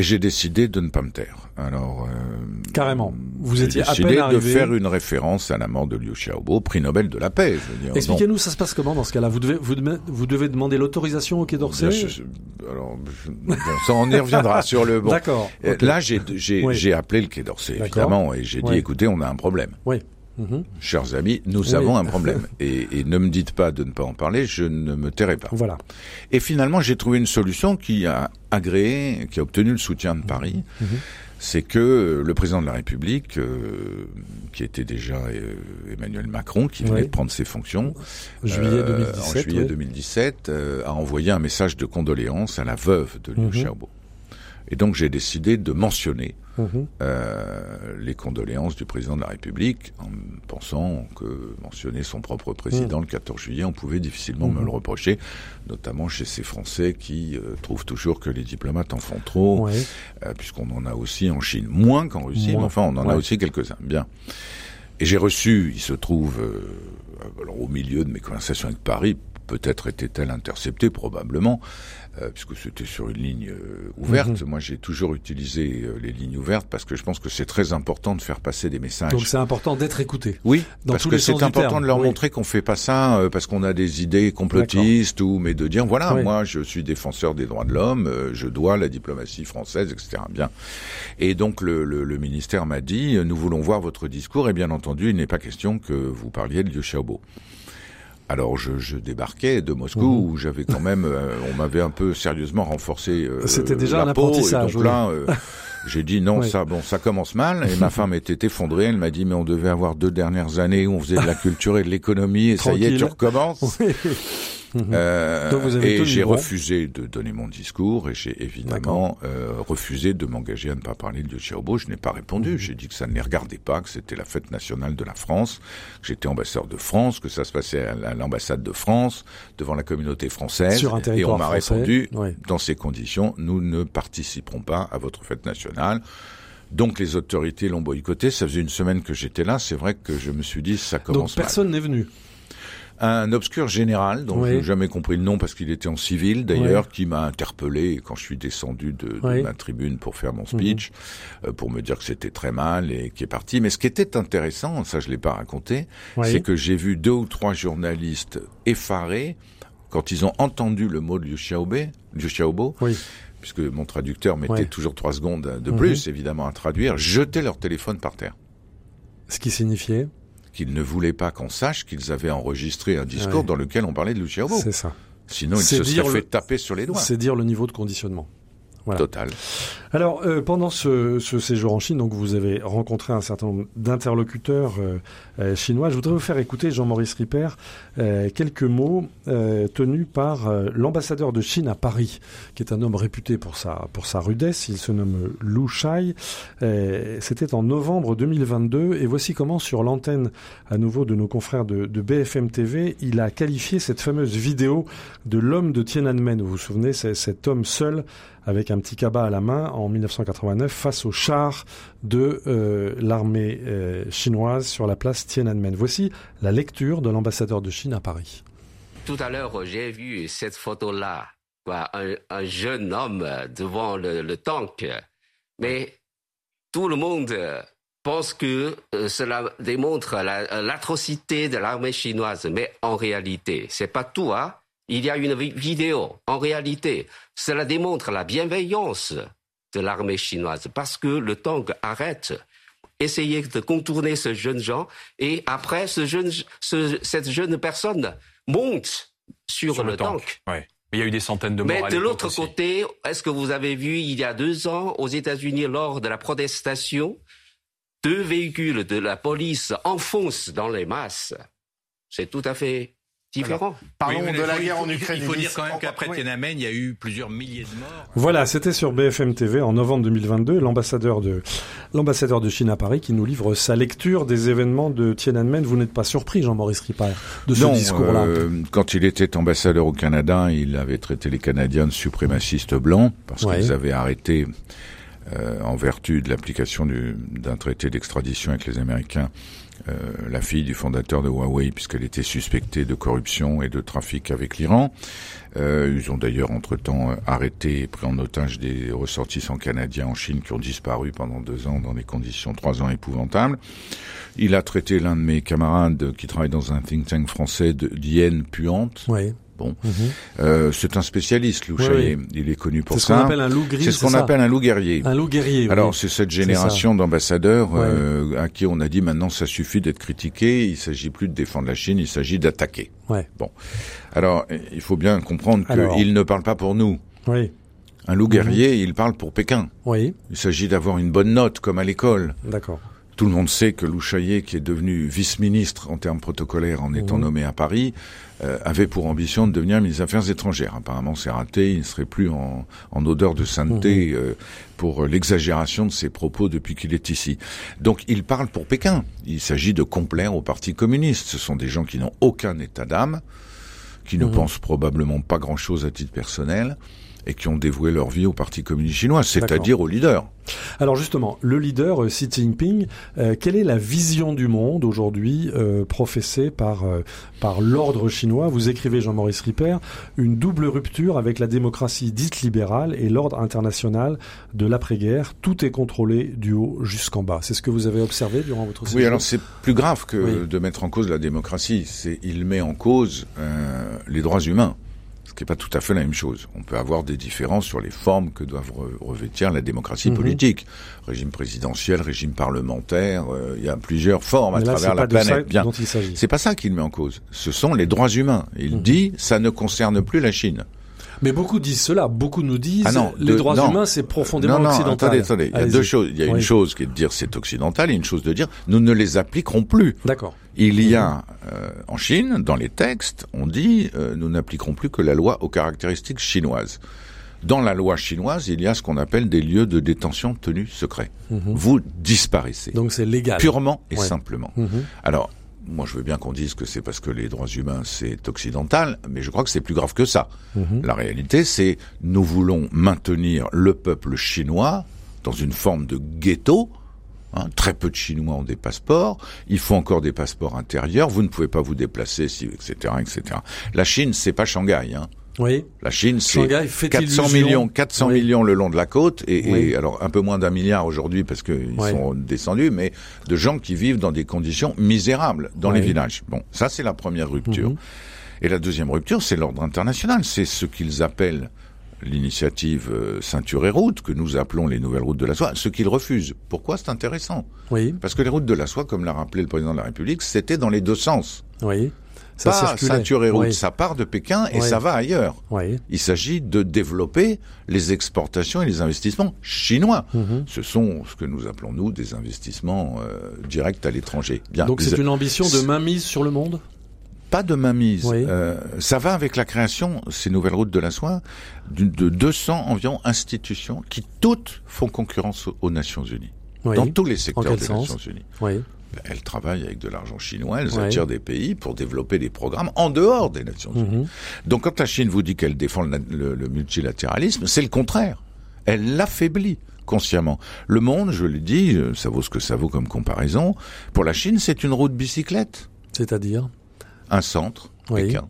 Et j'ai décidé de ne pas me taire. Alors euh, carrément, vous étiez à peine arrivé. de faire une référence à la mort de Liu Xiaobo, prix Nobel de la paix. Expliquez-nous, ça se passe comment dans ce cas-là? Vous devez vous, vous devez demander l'autorisation au Quai d'Orsay. Alors, bon, ça on y reviendra sur le. Bon. D'accord. Euh, là, j'ai j'ai j'ai appelé le Quai d'Orsay évidemment et j'ai dit écoutez, on a un problème. Oui. Mhm. Chers amis, nous avons un problème. Et, et, ne me dites pas de ne pas en parler, je ne me tairai pas. Voilà. Et finalement, j'ai trouvé une solution qui a agréé, qui a obtenu le soutien de Paris. Mhm. C'est que le président de la République, euh, qui était déjà euh, Emmanuel Macron, qui venait de prendre ses fonctions, juillet 2017, euh, en juillet 2017, a envoyé un message de condoléances à la veuve de Liu mhm. Xiaobo. Et donc j'ai décidé de mentionner mhm. euh, les condoléances du président de la République en pensant que mentionner son propre président mhm. le 14 juillet, on pouvait difficilement me mhm. le reprocher, notamment chez ces Français qui euh, trouvent toujours que les diplomates en font trop, euh, puisqu'on en a aussi en Chine, moins qu'en Russie, mais enfin on en a aussi quelques-uns. Bien. Et j'ai reçu, il se trouve, euh, alors, au milieu de mes conversations avec Paris, peut-être était-elle interceptée, probablement, puisque c'était sur une ligne euh, ouverte. Mhm. Moi, j'ai toujours utilisé euh, les lignes ouvertes parce que je pense que c'est très important de faire passer des messages. Donc c'est important d'être écouté. Oui, parce que c'est important de leur montrer qu'on fait pas ça parce qu'on a des idées complotistes ou mais de dire voilà, moi je suis défenseur des droits de l'homme, je dois la diplomatie française, etc. Bien. Et donc le, le, le ministère m'a dit nous voulons voir votre discours et bien entendu il n'est pas question que vous parliez de Liu Xiaobo. Alors je, je, débarquais de Moscou mhm. où j'avais quand même, euh, on m'avait un peu sérieusement renforcé. Euh, C'était déjà un apprentissage. donc là, euh, j'ai dit non, ça, bon, ça commence mal. Et ma femme était effondrée. Elle m'a dit mais on devait avoir deux dernières années où on faisait de la culture et de l'économie et ça y est, tu recommences. Mhm. Euh, et j'ai refusé de donner mon discours et j'ai évidemment euh, refusé de m'engager à ne pas parler de Xiaobo. Je n'ai pas répondu. Mhm. J'ai dit que ça ne les regardait pas, que c'était la fête nationale de la France, que j'étais ambassadeur de France, que ça se passait à l'ambassade de France, devant la communauté française. Sur un et on m'a répondu, dans ces conditions, nous ne participerons pas à votre fête nationale. Donc les autorités l'ont boycotté. Ça faisait une semaine que j'étais là. C'est vrai que je me suis dit ça commence. Donc personne n'est venu un obscur général dont je n'ai jamais compris le nom parce qu'il était en civil d'ailleurs, qui m'a interpellé quand je suis descendu de, ma tribune pour faire mon speech, mhm. euh, pour me dire que c'était très mal et qui est parti. Mais ce qui était intéressant, ça je l'ai pas raconté, c'est que j'ai vu deux ou trois journalistes effarés quand ils ont entendu le mot de Liu Xiaobo, puisque mon traducteur mettait toujours trois secondes de mhm. plus, évidemment, à traduire, jeter leur téléphone par terre. Ce qui signifiait qu'ils ne voulaient pas qu'on sache qu'ils avaient enregistré un discours dans lequel on parlait de Luciano. C'est ça. Sinon, ils se seraient fait taper sur les doigts. C'est dire le niveau de conditionnement. Total. Alors, euh, pendant ce, ce, séjour en Chine, donc vous avez rencontré un certain nombre d'interlocuteurs euh, euh, chinois. Je voudrais vous faire écouter, Jean-Maurice Ripper, quelques mots tenus par l'ambassadeur de Chine à Paris, qui est un homme réputé pour sa, pour sa rudesse. Il se nomme Lu Shai. C'était en novembre 2022. Et voici comment, sur l'antenne à nouveau de nos confrères de, de, BFM TV, il a qualifié cette fameuse vidéo de l'homme de Tiananmen. Vous vous souvenez, c'est cet homme seul avec un petit cabas à la main en 1989 face aux chars de euh, l'armée euh, chinoise sur la place Tiananmen. Voici la lecture de l'ambassadeur de Chine à Paris. Tout à l'heure, j'ai vu cette photo-là, un, un, jeune homme devant le, tank, mais tout le monde pense que euh, cela démontre l'atrocité de l'armée chinoise, mais en réalité, c'est pas tout, hein il y a une vidéo. En réalité, cela démontre la bienveillance de l'armée chinoise parce que le tank arrête, essayer de contourner ce jeune gens et après ce jeune, cette jeune personne monte sur, le, tank. Il y a eu des centaines de morts. Mais de l'autre côté, est-ce que vous avez vu il y a deux ans aux États-Unis lors de la protestation, deux véhicules de la police enfoncent dans les masses? C'est tout à fait différent. Parlons de la guerre en Ukraine. Il faut dire quand même qu'après Tiananmen, il y a eu plusieurs milliers de morts. Voilà, c'était sur BFM TV en novembre 2022, l'ambassadeur de l'ambassadeur de Chine à Paris qui nous livre sa lecture des événements de Tiananmen. Vous n'êtes pas surpris, Jean-Maurice Ripard, de ce discours-là? euh, Quand il était ambassadeur au Canada, il avait traité les Canadiens de suprémacistes blancs parce qu'ils avaient arrêté euh, en vertu de l'application d'un traité d'extradition avec les Américains la fille du fondateur de Huawei, puisqu'elle était suspectée de corruption et de trafic avec l'Iran. Euh, ils ont d'ailleurs entre-temps euh, arrêté et pris en otage des ressortissants canadiens en Chine qui ont disparu pendant deux ans dans des conditions trois ans épouvantables. Il a traité l'un de mes camarades qui travaille dans un think tank français d'hyène puante. Oui. Bon, mhm. euh, c'est un spécialiste, Lou Il est connu pour ça. C'est ce qu'on appelle un loup gris. C'est ce qu'on appelle un loup guerrier. Un loup guerrier. Alors c'est cette génération d'ambassadeurs euh, à qui on a dit maintenant ça suffit d'être critiqué. Il s'agit plus de défendre la Chine, il s'agit d'attaquer. Ouais. Bon, alors il faut bien comprendre qu'il ne parle pas pour nous. Oui. Un loup guerrier, il parle pour Pékin. Oui. Il s'agit d'avoir une bonne note comme à l'école. D'accord Tout le monde sait que Lou Chaillet, qui est devenu vice-ministre en termes protocolaires en étant mmh. nommé à Paris, euh, avait pour ambition de devenir ministre des Affaires étrangères. Apparemment, c'est raté. Il ne serait plus en, en odeur de sainteté mmh. euh, pour l'exagération de ses propos depuis qu'il est ici. Donc, il parle pour Pékin. Il s'agit de complaire au Parti communiste. Ce sont des gens qui n'ont aucun état d'âme, qui ne mmh. pensent probablement pas grand-chose à titre personnel et qui ont dévoué leur vie au Parti communiste chinois, c'est-à-dire au leader. Alors justement, le leader euh, Xi Jinping, euh, quelle est la vision du monde aujourd'hui euh, professée par par l'ordre chinois? Vous écrivez Jean-Maurice Ripper une double rupture avec la démocratie dite libérale et l'ordre international de l'après-guerre. Tout est contrôlé du haut jusqu'en bas. C'est ce que vous avez observé durant votre séjour? Oui, alors c'est plus grave que de mettre en cause la démocratie. C'est il met en cause les droits humains qui n'est pas tout à fait la même chose. On peut avoir des différences sur les formes que doivent revêtir la démocratie mhm. politique. Régime présidentiel, régime parlementaire, euh, il y a plusieurs formes à travers la planète. Bien, c'est pas ça qu'il met en cause. Ce sont les droits humains. Il mhm. dit ça ne concerne plus la Chine. Mais beaucoup disent cela. Beaucoup nous disent ah non, les droits humains, c'est profondément non, occidental. Attendez, attendez. Il y a deux choses. Il y a une chose qui est de dire c'est occidental et une chose de dire nous ne les appliquerons plus. D'accord. Il y a euh, en Chine, dans les textes, on dit euh, nous n'appliquerons plus que la loi aux caractéristiques chinoises. Dans la loi chinoise, il y a ce qu'on appelle des lieux de détention tenus secrets. Mhm. Vous disparaissez. Donc c'est légal. Purement et simplement. Mhm. Alors, moi je veux bien qu'on dise que c'est parce que les droits humains c'est occidental, mais je crois que c'est plus grave que ça. Mhm. La réalité c'est nous voulons maintenir le peuple chinois dans une forme de ghetto. Hein, très peu de Chinois ont des passeports. Il faut encore des passeports intérieurs. Vous ne pouvez pas vous déplacer, etc., etc. La Chine, c'est pas Shanghai. Hein. Oui. La Chine, c'est 400 millions, 400 millions le long de la côte, et, alors un peu moins d'un milliard aujourd'hui parce qu'ils sont descendus, mais de gens qui vivent dans des conditions misérables dans les villages. Bon, ça c'est la première rupture. Mhm. Et la deuxième rupture, c'est l'ordre international. C'est ce qu'ils appellent l'initiative euh, ceinture et route, que nous appelons les nouvelles routes de la soie, ce qu'ils refusent. Pourquoi? C'est intéressant Oui. Parce que les routes de la soie, comme l'a rappelé le président de la République, c'était dans les deux sens. Oui. Ça pas ceinture et route, ça part de Pékin et ça va ailleurs. Il s'agit de développer les exportations et les investissements chinois. Mhm. Ce sont ce que nous appelons nous des investissements euh, directs à l'étranger. Donc c'est une ambition de mainmise sur le monde? Pas de mainmise. Euh, ça va avec la création, ces nouvelles routes de la soie, de, 200 environ institutions qui toutes font concurrence aux, Nations Unies. Dans tous les secteurs des Nations Unies. Oui. Elles travaillent avec de l'argent chinois, elles attirent des pays pour développer des programmes en dehors des Nations Unies. Mhm. Donc quand la Chine vous dit qu'elle défend le, multilatéralisme, c'est le contraire. Elle l'affaiblit consciemment. Le monde, je l'ai dit, euh, ça vaut ce que ça vaut comme comparaison, pour la Chine, c'est une route bicyclette. C'est-à-dire? Un centre, Pékin.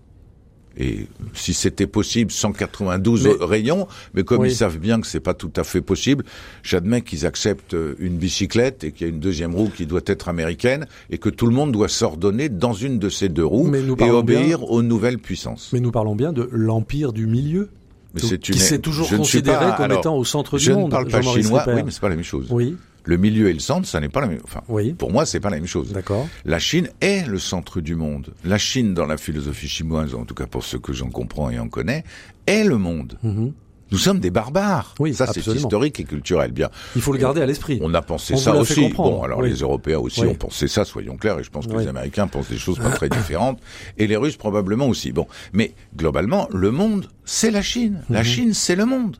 Et si c'était possible, 192 rayons, mais comme ils savent bien que c'est pas tout à fait possible, j'admets qu'ils acceptent une bicyclette et qu'il y a une deuxième roue qui doit être américaine et que tout le monde doit s'ordonner dans une de ces deux roues et obéir aux nouvelles puissances. Mais nous parlons bien de l'empire du milieu. Mais qui s'est toujours considéré comme étant au centre du monde. Je ne parle pas chinois, oui, mais c'est pas la même chose. Oui. Le milieu et le centre, ça n'est pas la même. Enfin, oui. pour moi, c'est pas la même chose. D'accord. La Chine est le centre du monde. La Chine, dans la philosophie chinoise, en tout cas pour ce que j'en comprends et en connais, est le monde. Mhm. Nous sommes des barbares. Oui, ça c'est historique et culturel. Bien. Il faut le garder à l'esprit. On a pensé ça aussi. Bon, alors les Européens aussi ont pensé ça, soyons clairs, et je pense que les Américains pensent des choses pas très différentes, et les Russes probablement aussi. Bon, mais globalement, le monde, c'est la Chine. La mhm. Chine, c'est le monde.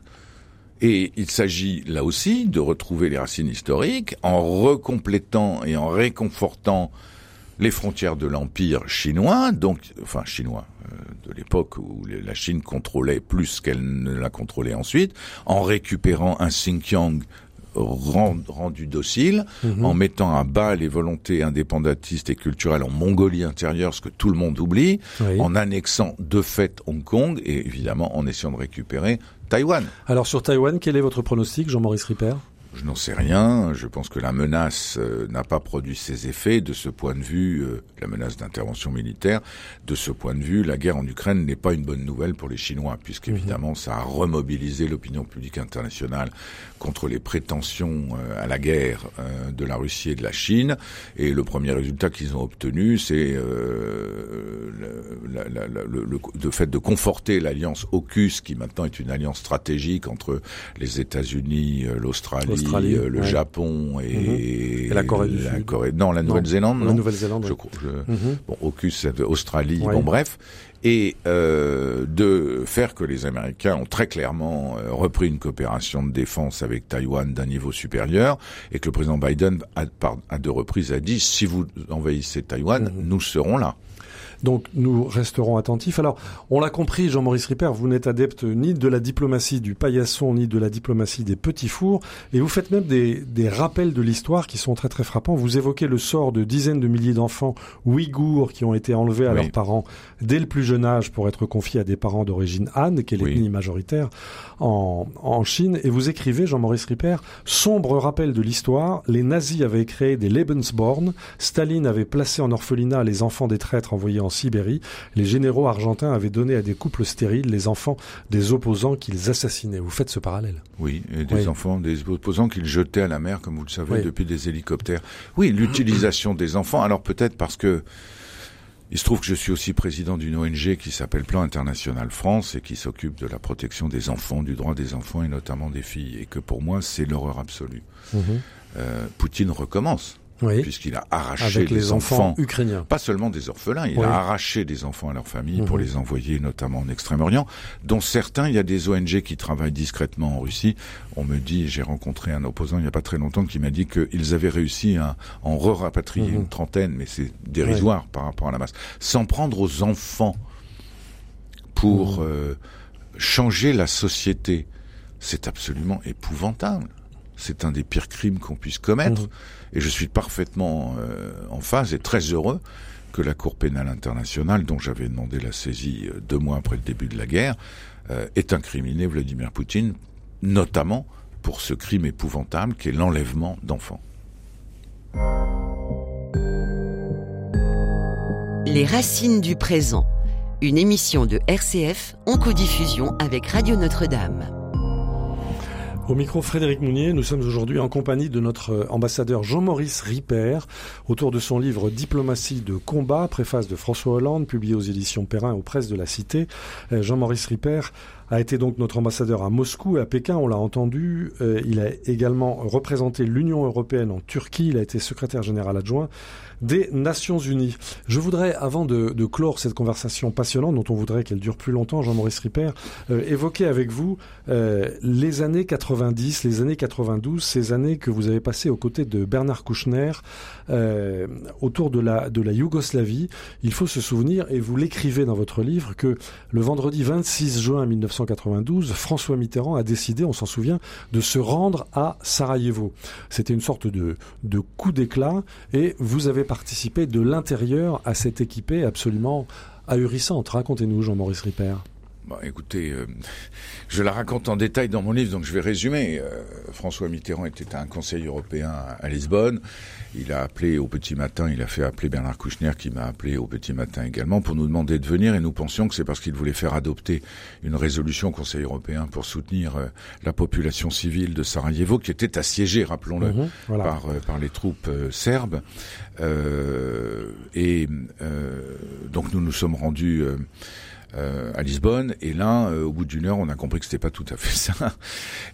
Et il s'agit là aussi de retrouver les racines historiques en recomplétant et en réconfortant les frontières de l'empire chinois, donc enfin chinois euh, de l'époque où la Chine contrôlait plus qu'elle ne l'a contrôlé ensuite, en récupérant un Xinjiang rendu docile, mhm. en mettant à bas les volontés indépendantistes et culturelles en Mongolie intérieure, ce que tout le monde oublie, en annexant de fait Hong Kong et évidemment en essayant de récupérer Taïwan. Alors sur Taïwan, quel est votre pronostic, Jean-Maurice Ripper? Je n'en sais rien. Je pense que la menace euh, n'a pas produit ses effets. De ce point de vue, euh, la menace d'intervention militaire, de ce point de vue, la guerre en Ukraine n'est pas une bonne nouvelle pour les Chinois, puisqu'évidemment, mhm. ça a remobilisé l'opinion publique internationale contre les prétentions euh, à la guerre de la Russie et de la Chine. Et le premier résultat qu'ils ont obtenu, c'est le, le, fait de conforter l'alliance AUKUS, qui maintenant est une alliance stratégique entre les États-Unis, l'Australie l'Australie, le Japon et, la Corée du la Sud. Corée, non, la Nouvelle-Zélande, La Nouvelle-Zélande. Je, crois, Bon, AUKUS, Australie, bon bref et euh, de faire que les Américains ont très clairement euh, repris une coopération de défense avec Taïwan d'un niveau supérieur et que le président Biden a, à deux reprises a dit si vous envahissez Taïwan, mmh. nous serons là. Donc nous resterons attentifs. Alors, on l'a compris, Jean-Maurice Ripper, vous n'êtes adepte ni de la diplomatie du paillasson, ni de la diplomatie des petits fours, et vous faites même des, des rappels de l'histoire qui sont très très frappants. Vous évoquez le sort de dizaines de milliers d'enfants ouïghours qui ont été enlevés à leurs parents dès le plus jeune âge pour être confiés à des parents d'origine Han, qui est l'ethnie majoritaire en, en Chine. Et vous écrivez, Jean-Maurice Ripper, sombre rappel de l'histoire, les nazis avaient créé des Lebensborn, Staline avait placé en orphelinat les enfants des traîtres envoyés en Sibérie, les généraux argentins avaient donné à des couples stériles les enfants des opposants qu'ils assassinaient. Vous faites ce parallèle? Oui, et des enfants des opposants qu'ils jetaient à la mer, comme vous le savez, depuis des hélicoptères. Oui, l'utilisation des enfants. Alors peut-être parce que il se trouve que je suis aussi président d'une ONG qui s'appelle Plan International France et qui s'occupe de la protection des enfants, du droit des enfants et notamment des filles. Et que pour moi, c'est l'horreur absolue. Mhm. Euh, Poutine recommence puisqu'il a arraché les enfants, ukrainiens. Pas seulement des orphelins, il a arraché des enfants à leur famille pour mhm. les envoyer notamment en Extrême-Orient, dont certains, il y a des ONG qui travaillent discrètement en Russie. On me dit, j'ai rencontré un opposant il n'y a pas très longtemps qui m'a dit qu'ils avaient réussi à en re-rapatrier mhm. une trentaine, mais c'est dérisoire par rapport à la masse. S'en prendre aux enfants pour mhm. euh, changer la société, c'est absolument épouvantable. C'est un des pires crimes qu'on puisse commettre. Et je suis parfaitement euh, en phase et très heureux que la Cour pénale internationale, dont j'avais demandé la saisie euh, deux mois après le début de la guerre, euh, ait incriminé Vladimir Poutine, notamment pour ce crime épouvantable qui est l'enlèvement d'enfants. Les racines du présent, une émission de RCF en codiffusion avec Radio Notre-Dame. Au micro Frédéric Mounier, nous sommes aujourd'hui en compagnie de notre ambassadeur Jean-Maurice Ripper autour de son livre Diplomatie de combat, préface de François Hollande, publié aux éditions Perrin aux presses de la Cité. Euh, Jean-Maurice Ripper a été donc notre ambassadeur à Moscou et à Pékin, on l'a entendu. Euh, il a également représenté l'Union européenne en Turquie, il a été secrétaire général adjoint des Nations Unies. Je voudrais, avant de, de clore cette conversation passionnante, dont on voudrait qu'elle dure plus longtemps, Jean-Maurice Ripper, euh, évoquer avec vous euh, les années 90, les années 92, ces années que vous avez passées aux côtés de Bernard Kouchner euh, autour de la, de la Yougoslavie. Il faut se souvenir, et vous l'écrivez dans votre livre, que le vendredi 26 juin 1992, François Mitterrand a décidé, on s'en souvient, de se rendre à Sarajevo. C'était une sorte de, coup d'éclat, et vous avez participer de l'intérieur à cette équipée absolument ahurissante. Racontez-nous, Jean-Maurice Ripper. Bon, écoutez, euh, je la raconte en détail dans mon livre, donc je vais résumer. Euh, François Mitterrand était un conseil européen à, Lisbonne. Il a appelé au petit matin, il a fait appeler Bernard Kouchner, qui m'a appelé au petit matin également, pour nous demander de venir. Et nous pensions que c'est parce qu'il voulait faire adopter une résolution au Conseil européen pour soutenir euh, la population civile de Sarajevo, qui était assiégée, rappelons-le, mhm, par, par les troupes serbes. et donc nous nous sommes rendus euh, à Lisbonne. Et là, euh, au bout d'une heure, on a compris que c'était pas tout à fait ça.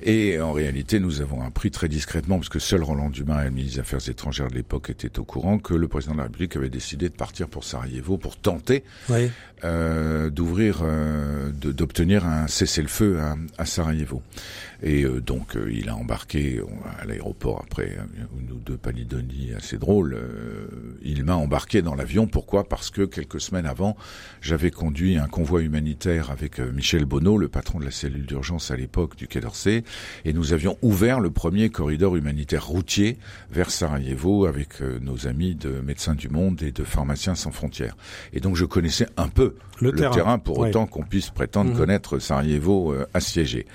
Et en réalité, nous avons appris très discrètement, parce que seul Roland Dumas, le ministre des Affaires étrangères de l'époque, était au courant, que le président de la République avait décidé de partir pour Sarajevo pour tenter euh, d'ouvrir, euh, d'obtenir un cessez-le-feu à, Sarajevo. Et euh, donc, euh, il a embarqué à l'aéroport après une ou deux palidonies assez drôles. il m'a embarqué dans l'avion. Pourquoi? Parce que quelques semaines avant, j'avais conduit un convoi humanitaire avec Michel Bonneau, le patron de la cellule d'urgence à l'époque du Quai d'Orsay, et nous avions ouvert le premier corridor humanitaire routier vers Sarajevo avec nos amis de Médecins du Monde et de Pharmaciens sans frontières. Et donc, je connaissais un peu le, terrain. pour autant qu'on puisse prétendre mhm. connaître Sarajevo euh, assiégé.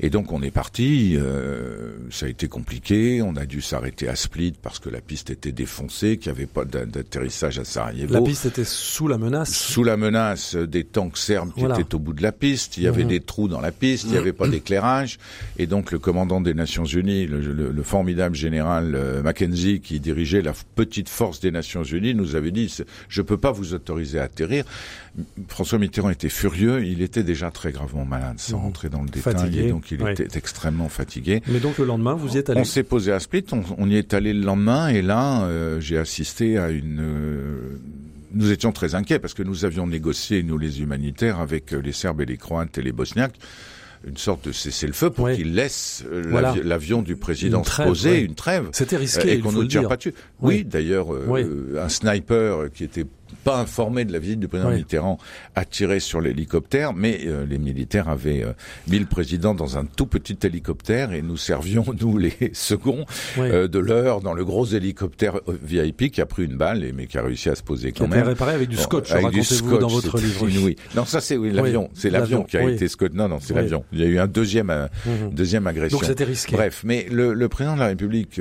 Et donc on est parti, euh, ça a été compliqué, on a dû s'arrêter à Split parce que la piste était défoncée, qu'il n'y avait pas d'atterrissage à Sarajevo. La piste était sous la menace. Sous la menace des tanks serbes qui étaient au bout de la piste. Il y avait mhm. des trous dans la piste. Il n'y avait pas d'éclairage. Et donc le commandant des Nations Unies, le, formidable général euh, Mackenzie, qui dirigeait la petite force des Nations Unies, nous avait dit je peux pas vous autoriser à atterrir. François Mitterrand était furieux. Il était déjà très gravement malade, sans mhm. rentrer dans le détail. Et donc il était extrêmement fatigué. Mais donc le lendemain, vous y êtes allé. On s'est posé à Split. On, y est allé le lendemain. Et là, euh, j'ai assisté à une euh, nous étions très inquiets parce que nous avions négocié, nous les humanitaires, avec euh, les Serbes et les Croates et les Bosniaques, une sorte de cester-le-feu pour qu'ils laissent l'avion du président se poser, une trêve. C'était risqué, et qu'on ne tire pas dessus. Oui, d'ailleurs, un sniper qui était pas informé de la visite du président Mitterrand, a tiré sur l'hélicoptère, mais euh, les militaires avaient euh, mis le président dans un tout petit hélicoptère et nous servions, nous les seconds, euh, de l'heure dans le gros hélicoptère VIP qui a pris une balle, et, mais qui a réussi à se poser quand qui même. réparé avec du scotch, racontez-vous dans votre livre. Oui. Non, ça c'est oui, l'avion. C'est l'avion qui a été scotch. Non, non, c'est l'avion. Il y a eu un deuxième, mhm. deuxième agression. Donc c'était risqué. Bref, mais le, le, président de la République,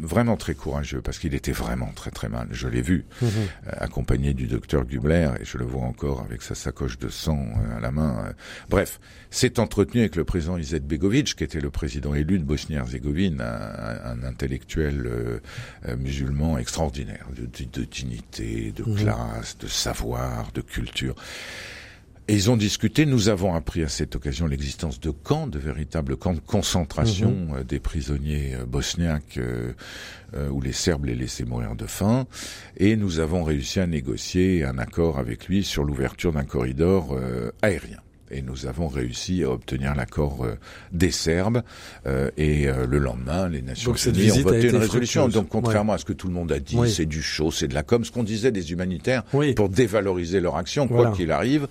vraiment très courageux, parce qu'il était vraiment très très mal. Je l'ai vu, mhm. accompagné du docteur Gubler, et je le vois encore avec sa sacoche de sang euh, à la main. Euh. Bref, s'est entretenu avec le président Izet Begovic, qui était le président élu de Bosnie-Herzégovine, un, intellectuel euh, musulman extraordinaire, de, dignité, de classe, de savoir, de culture. Et ils ont discuté. Nous avons appris à cette occasion l'existence de camps, de véritables camps de concentration mhm. euh, des prisonniers euh, bosniaques euh, où les Serbes les laissaient mourir de faim. Et nous avons réussi à négocier un accord avec lui sur l'ouverture d'un corridor aérien et nous avons réussi à obtenir l'accord des Serbes. et le lendemain, les Nations Unies ont voté une résolution. Donc, contrairement à ce que tout le monde a dit, c'est du chaud, c'est de la com, ce qu'on disait des humanitaires pour dévaloriser leur action, quoi qu'il arrive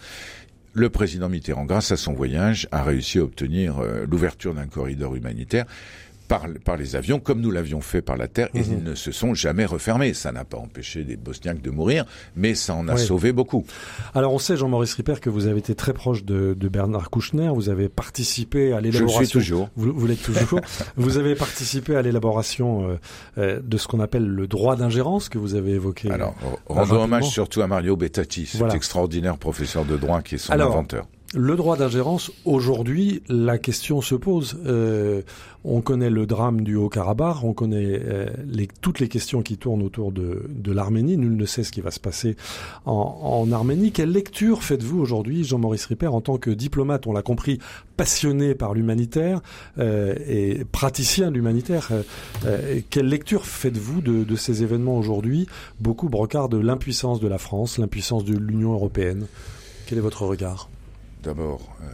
le président Mitterrand, grâce à son voyage, a réussi à obtenir euh, l'ouverture d'un corridor humanitaire par, par les avions, comme nous l'avions fait par la terre, et mhm. ils ne se sont jamais refermés. Ça n'a pas empêché des Bosniaques de mourir, mais ça en a sauvé beaucoup. Alors on sait, Jean-Maurice Ripper, que vous avez été très proche de, de Bernard Kouchner, vous avez participé à l'élaboration... Je le suis toujours. Vous, vous l'êtes toujours. vous avez participé à l'élaboration euh, euh, de ce qu'on appelle le droit d'ingérence que vous avez évoqué. Alors, rendons hommage surtout à Mario Bettati, cet extraordinaire professeur de droit qui est son inventeur. Le droit d'ingérence, aujourd'hui, la question se pose. Euh, on connaît le drame du Haut-Karabakh, on connaît euh, toutes les questions qui tournent autour de, l'Arménie. Nul ne sait ce qui va se passer en, Arménie. Quelle lecture faites-vous aujourd'hui, Jean-Maurice Ripper, en tant que diplomate, on l'a compris, passionné par l'humanitaire euh, et praticien de l'humanitaire Quelle lecture faites-vous de, de ces événements aujourd'hui? Beaucoup brocardent l'impuissance de la France, l'impuissance de l'Union européenne. Quel est votre regard? D'abord, euh,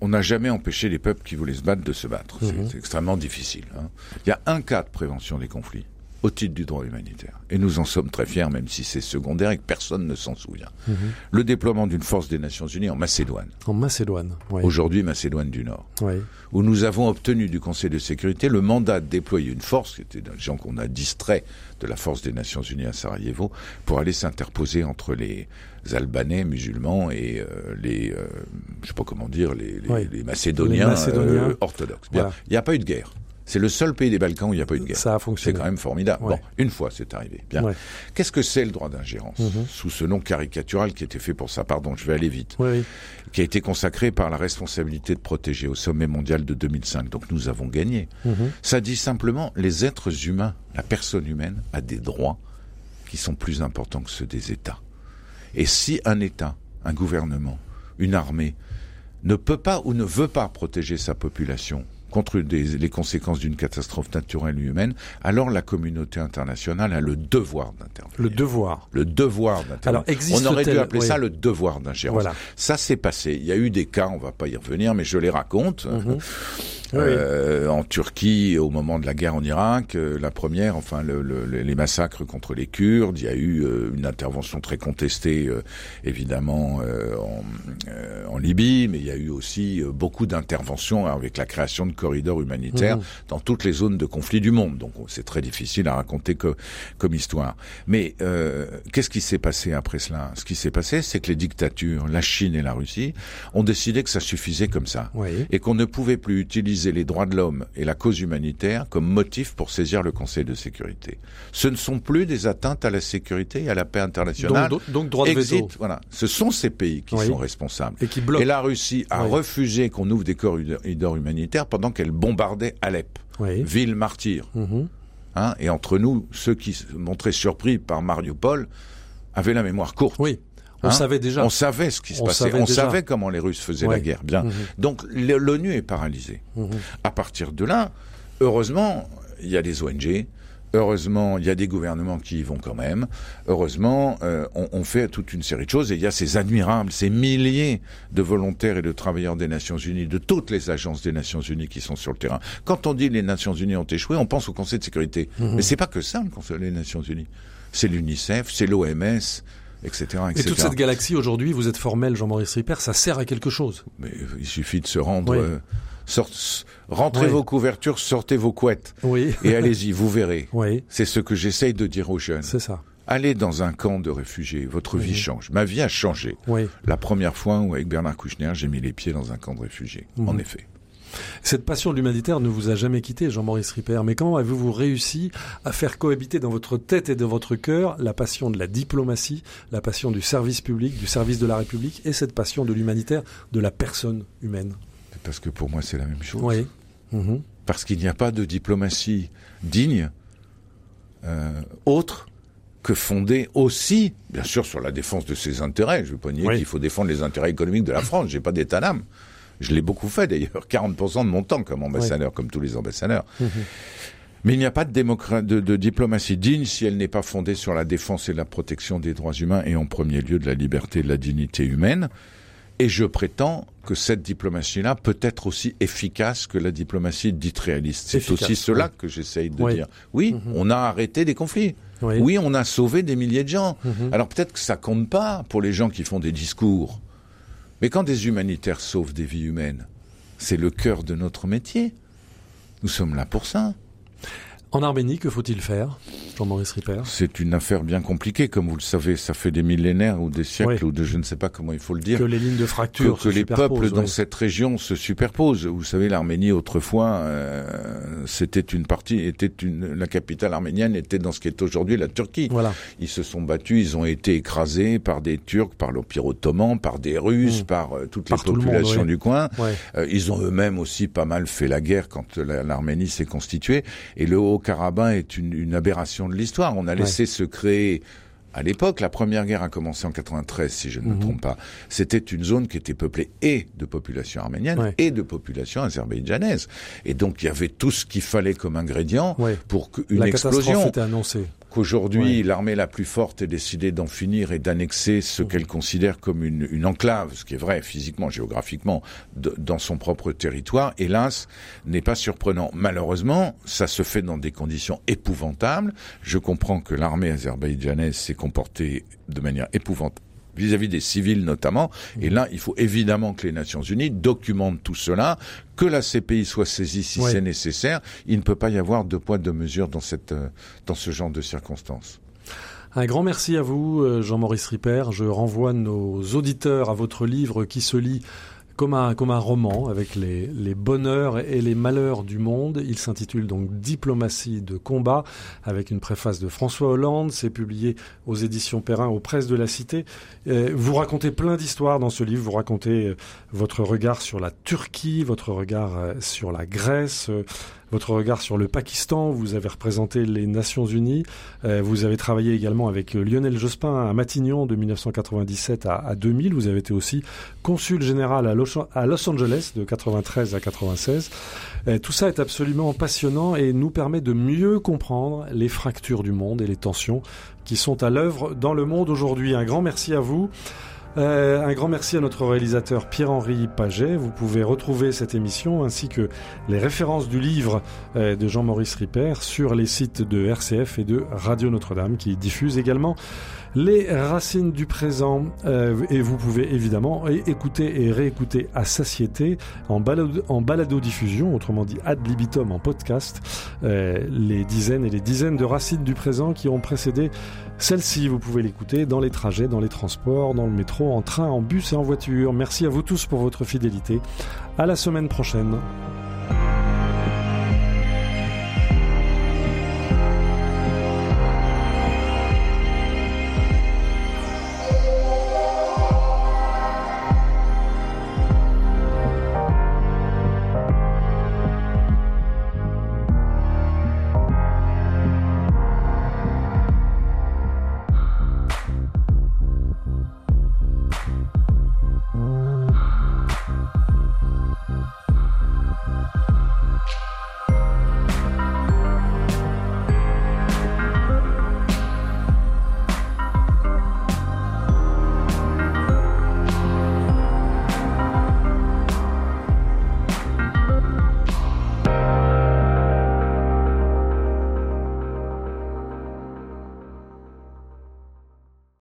on n'a jamais empêché les peuples qui voulaient se battre de se battre. C'est mhm. extrêmement difficile. Hein. Il y a un cas de prévention des conflits au titre du droit humanitaire. Et nous en sommes très fiers, même si c'est secondaire et que personne ne s'en souvient. Mhm. Le déploiement d'une force des Nations Unies en Macédoine. En Macédoine, oui. Aujourd'hui, Macédoine du Nord. Oui. Où nous avons obtenu du Conseil de sécurité le mandat de déployer une force, qui était des gens qu'on a distrait de la force des Nations Unies à Sarajevo, pour aller s'interposer entre les Albanais musulmans et euh, les, euh, je sais pas comment dire, les, les, Macédoniens, euh, orthodoxes. Bien, il n'y a pas eu de guerre. C'est le seul pays des Balkans où il n'y a pas eu de guerre. Ça a fonctionné. C'est quand même formidable. Bon, une fois, c'est arrivé. Bien. Qu'est-ce que c'est le droit d'ingérence mhm. Sous ce nom caricatural qui était fait pour ça, pardon, je vais aller vite. Qui a été consacré par la responsabilité de protéger au sommet mondial de 2005. Donc nous avons gagné. Mhm. Ça dit simplement les êtres humains, la personne humaine a des droits qui sont plus importants que ceux des États. Et si un État, un gouvernement, une armée ne peut pas ou ne veut pas protéger sa population contre les conséquences d'une catastrophe naturelle ou humaine, alors la communauté internationale a le devoir d'intervenir. Le devoir. Le devoir d'intervenir. On aurait dû appeler ça le devoir d'ingérence. Voilà. Ça s'est passé. Il y a eu des cas, on va pas y revenir, mais je les raconte. Mhm. Euh, en Turquie au moment de la guerre en Irak, euh, la première, enfin le, le, les massacres contre les Kurdes, il y a eu euh, une intervention très contestée évidemment en, en, Libye, mais il y a eu aussi beaucoup d'interventions avec la création de corridors humanitaires mmh. dans toutes les zones de conflit du monde. Donc c'est très difficile à raconter que, comme histoire. Mais euh, qu'est-ce qui s'est passé après cela? Ce qui s'est passé, c'est que les dictatures, la Chine et la Russie, ont décidé que ça suffisait comme ça. Et qu'on ne pouvait plus utiliser les droits de l'homme et la cause humanitaire comme motif pour saisir le Conseil de sécurité. Ce ne sont plus des atteintes à la sécurité et à la paix internationale. Donc, donc, droit de veto. Voilà. Ce sont ces pays qui sont responsables. Et qui bloquent. Et la Russie a refusé qu'on ouvre des corridors humanitaires pendant qu'elle bombardait Alep, ville martyre. Mhm. Hein, et entre nous, ceux qui se montraient surpris par Mariupol avaient la mémoire courte. Oui. On hein savait déjà. On savait ce qui se passait. on savait comment les Russes faisaient la guerre. Bien. Mhm. Donc l'ONU est paralysée. Mhm. À partir de là, heureusement, il y a des ONG, Heureusement, il y a des gouvernements qui y vont quand même. Heureusement, euh, on, fait toute une série de choses et il y a ces admirables, ces milliers de volontaires et de travailleurs des Nations Unies, de toutes les agences des Nations Unies qui sont sur le terrain. Quand on dit les Nations Unies ont échoué, on pense au Conseil de sécurité. Mais mhm. Mais c'est pas que ça, le Conseil des Nations Unies. C'est l'UNICEF, c'est l'OMS, Etc, etc. Et toute cette galaxie aujourd'hui, vous êtes formel, Jean-Maurice Ripper, ça sert à quelque chose. Mais il suffit de se rendre. Euh, rentrez vos couvertures, sortez vos couettes. Oui. Et allez-y, vous verrez. Oui. C'est ce que j'essaye de dire aux jeunes. C'est ça. Allez dans un camp de réfugiés, votre vie change. Ma vie a changé. La première fois où avec Bernard Kouchner, j'ai mis les pieds dans un camp de réfugiés. Mhm. En effet. Cette passion de l'humanitaire ne vous a jamais quitté, Jean-Maurice Ripper. Mais comment avez-vous réussi à faire cohabiter dans votre tête et dans votre cœur la passion de la diplomatie, la passion du service public, du service de la République et cette passion de l'humanitaire, de la personne humaine? Parce que pour moi c'est la même chose. Oui. Mhm. Parce qu'il n'y a pas de diplomatie digne euh, autre que fondée aussi, bien sûr, sur la défense de ses intérêts. Je ne veux pas nier qu'il faut défendre les intérêts économiques de la France. J'ai pas d'état d'âme. Je l'ai beaucoup fait d'ailleurs, 40% de mon temps comme ambassadeur, comme tous les ambassadeurs. Mhm. Mais il n'y a pas de, de, diplomatie digne si elle n'est pas fondée sur la défense et la protection des droits humains et en premier lieu de la liberté et de la dignité humaine. Et je prétends que cette diplomatie-là peut être aussi efficace que la diplomatie dite réaliste. C'est aussi cela que j'essaye de dire. Oui, mhm. on a arrêté des conflits. Oui. on a sauvé des milliers de gens. Mhm. Alors peut-être que ça compte pas pour les gens qui font des discours. Mais quand des humanitaires sauvent des vies humaines, c'est le cœur de notre métier. Nous sommes là pour ça. En Arménie, que faut-il faire, Jean-Maurice Ripper? C'est une affaire bien compliquée, comme vous le savez. Ça fait des millénaires ou des siècles ou de je ne sais pas comment il faut le dire. Que les lignes de fracture que, les peuples dans cette région se superposent. Vous savez, l'Arménie autrefois, euh, c'était une partie, était une, la capitale arménienne était dans ce qui est aujourd'hui la Turquie. Voilà. Ils se sont battus, ils ont été écrasés par des Turcs, par l'Empire ottoman, par des Russes, mmh. par euh, toutes les populations du coin. Euh, ils ont eux-mêmes aussi pas mal fait la guerre quand l'Arménie s'est constituée. Et le haut Haut-Karabakh est une, aberration de l'histoire. On a laissé se créer à l'époque, la première guerre a commencé en 93, si je ne me mhm. trompe pas. C'était une zone qui était peuplée et de population arménienne et de population azerbaïdjanaise. Et donc, il y avait tout ce qu'il fallait comme ingrédient pour qu'une explosion. Était annoncée qu'aujourd'hui l'armée la plus forte ait décidé d'en finir et d'annexer ce mmh. qu'elle considère comme une, une, enclave, ce qui est vrai physiquement, géographiquement, dans son propre territoire, hélas, n'est pas surprenant. Malheureusement, ça se fait dans des conditions épouvantables. Je comprends que l'armée azerbaïdjanaise s'est comportée de manière épouvantable vis-à-vis des civils notamment. Et là, il faut évidemment que les Nations Unies documentent tout cela, que la CPI soit saisie si c'est nécessaire. Il ne peut pas y avoir de poids de mesure dans cette euh, dans ce genre de circonstances. Un grand merci à vous, euh, Jean-Maurice Ripper. Je renvoie nos auditeurs à votre livre qui se lit comme un, comme un roman avec les, les bonheurs et les malheurs du monde. Il s'intitule donc Diplomatie de combat avec une préface de François Hollande. C'est publié aux éditions Perrin, aux presses de la Cité. Euh, vous racontez plein d'histoires dans ce livre. Vous racontez euh, votre regard sur la Turquie, votre regard euh, sur la Grèce, votre regard sur le Pakistan. Vous avez représenté les Nations Unies. Euh, vous avez travaillé également avec euh, Lionel Jospin à Matignon de 1997 à, 2000. Vous avez été aussi consul général à Los, Angeles de 93 à 96. Euh, tout ça est absolument passionnant et nous permet de mieux comprendre les fractures du monde et les tensions qui sont à l'œuvre dans le monde aujourd'hui. Un grand merci à vous. Euh, un grand merci à notre réalisateur Pierre-Henri Paget. Vous pouvez retrouver cette émission ainsi que les références du livre euh, de Jean-Maurice Ripper sur les sites de RCF et de Radio Notre-Dame qui diffusent également les racines du présent. Euh, et vous pouvez évidemment écouter et réécouter à satiété en, balado, autrement dit ad libitum en podcast, euh, les dizaines et les dizaines de racines du présent qui ont précédé celle-ci. Vous pouvez l'écouter dans les trajets, dans les transports, dans le métro, en train, en bus et en voiture. Merci à vous tous pour votre fidélité. À la semaine prochaine.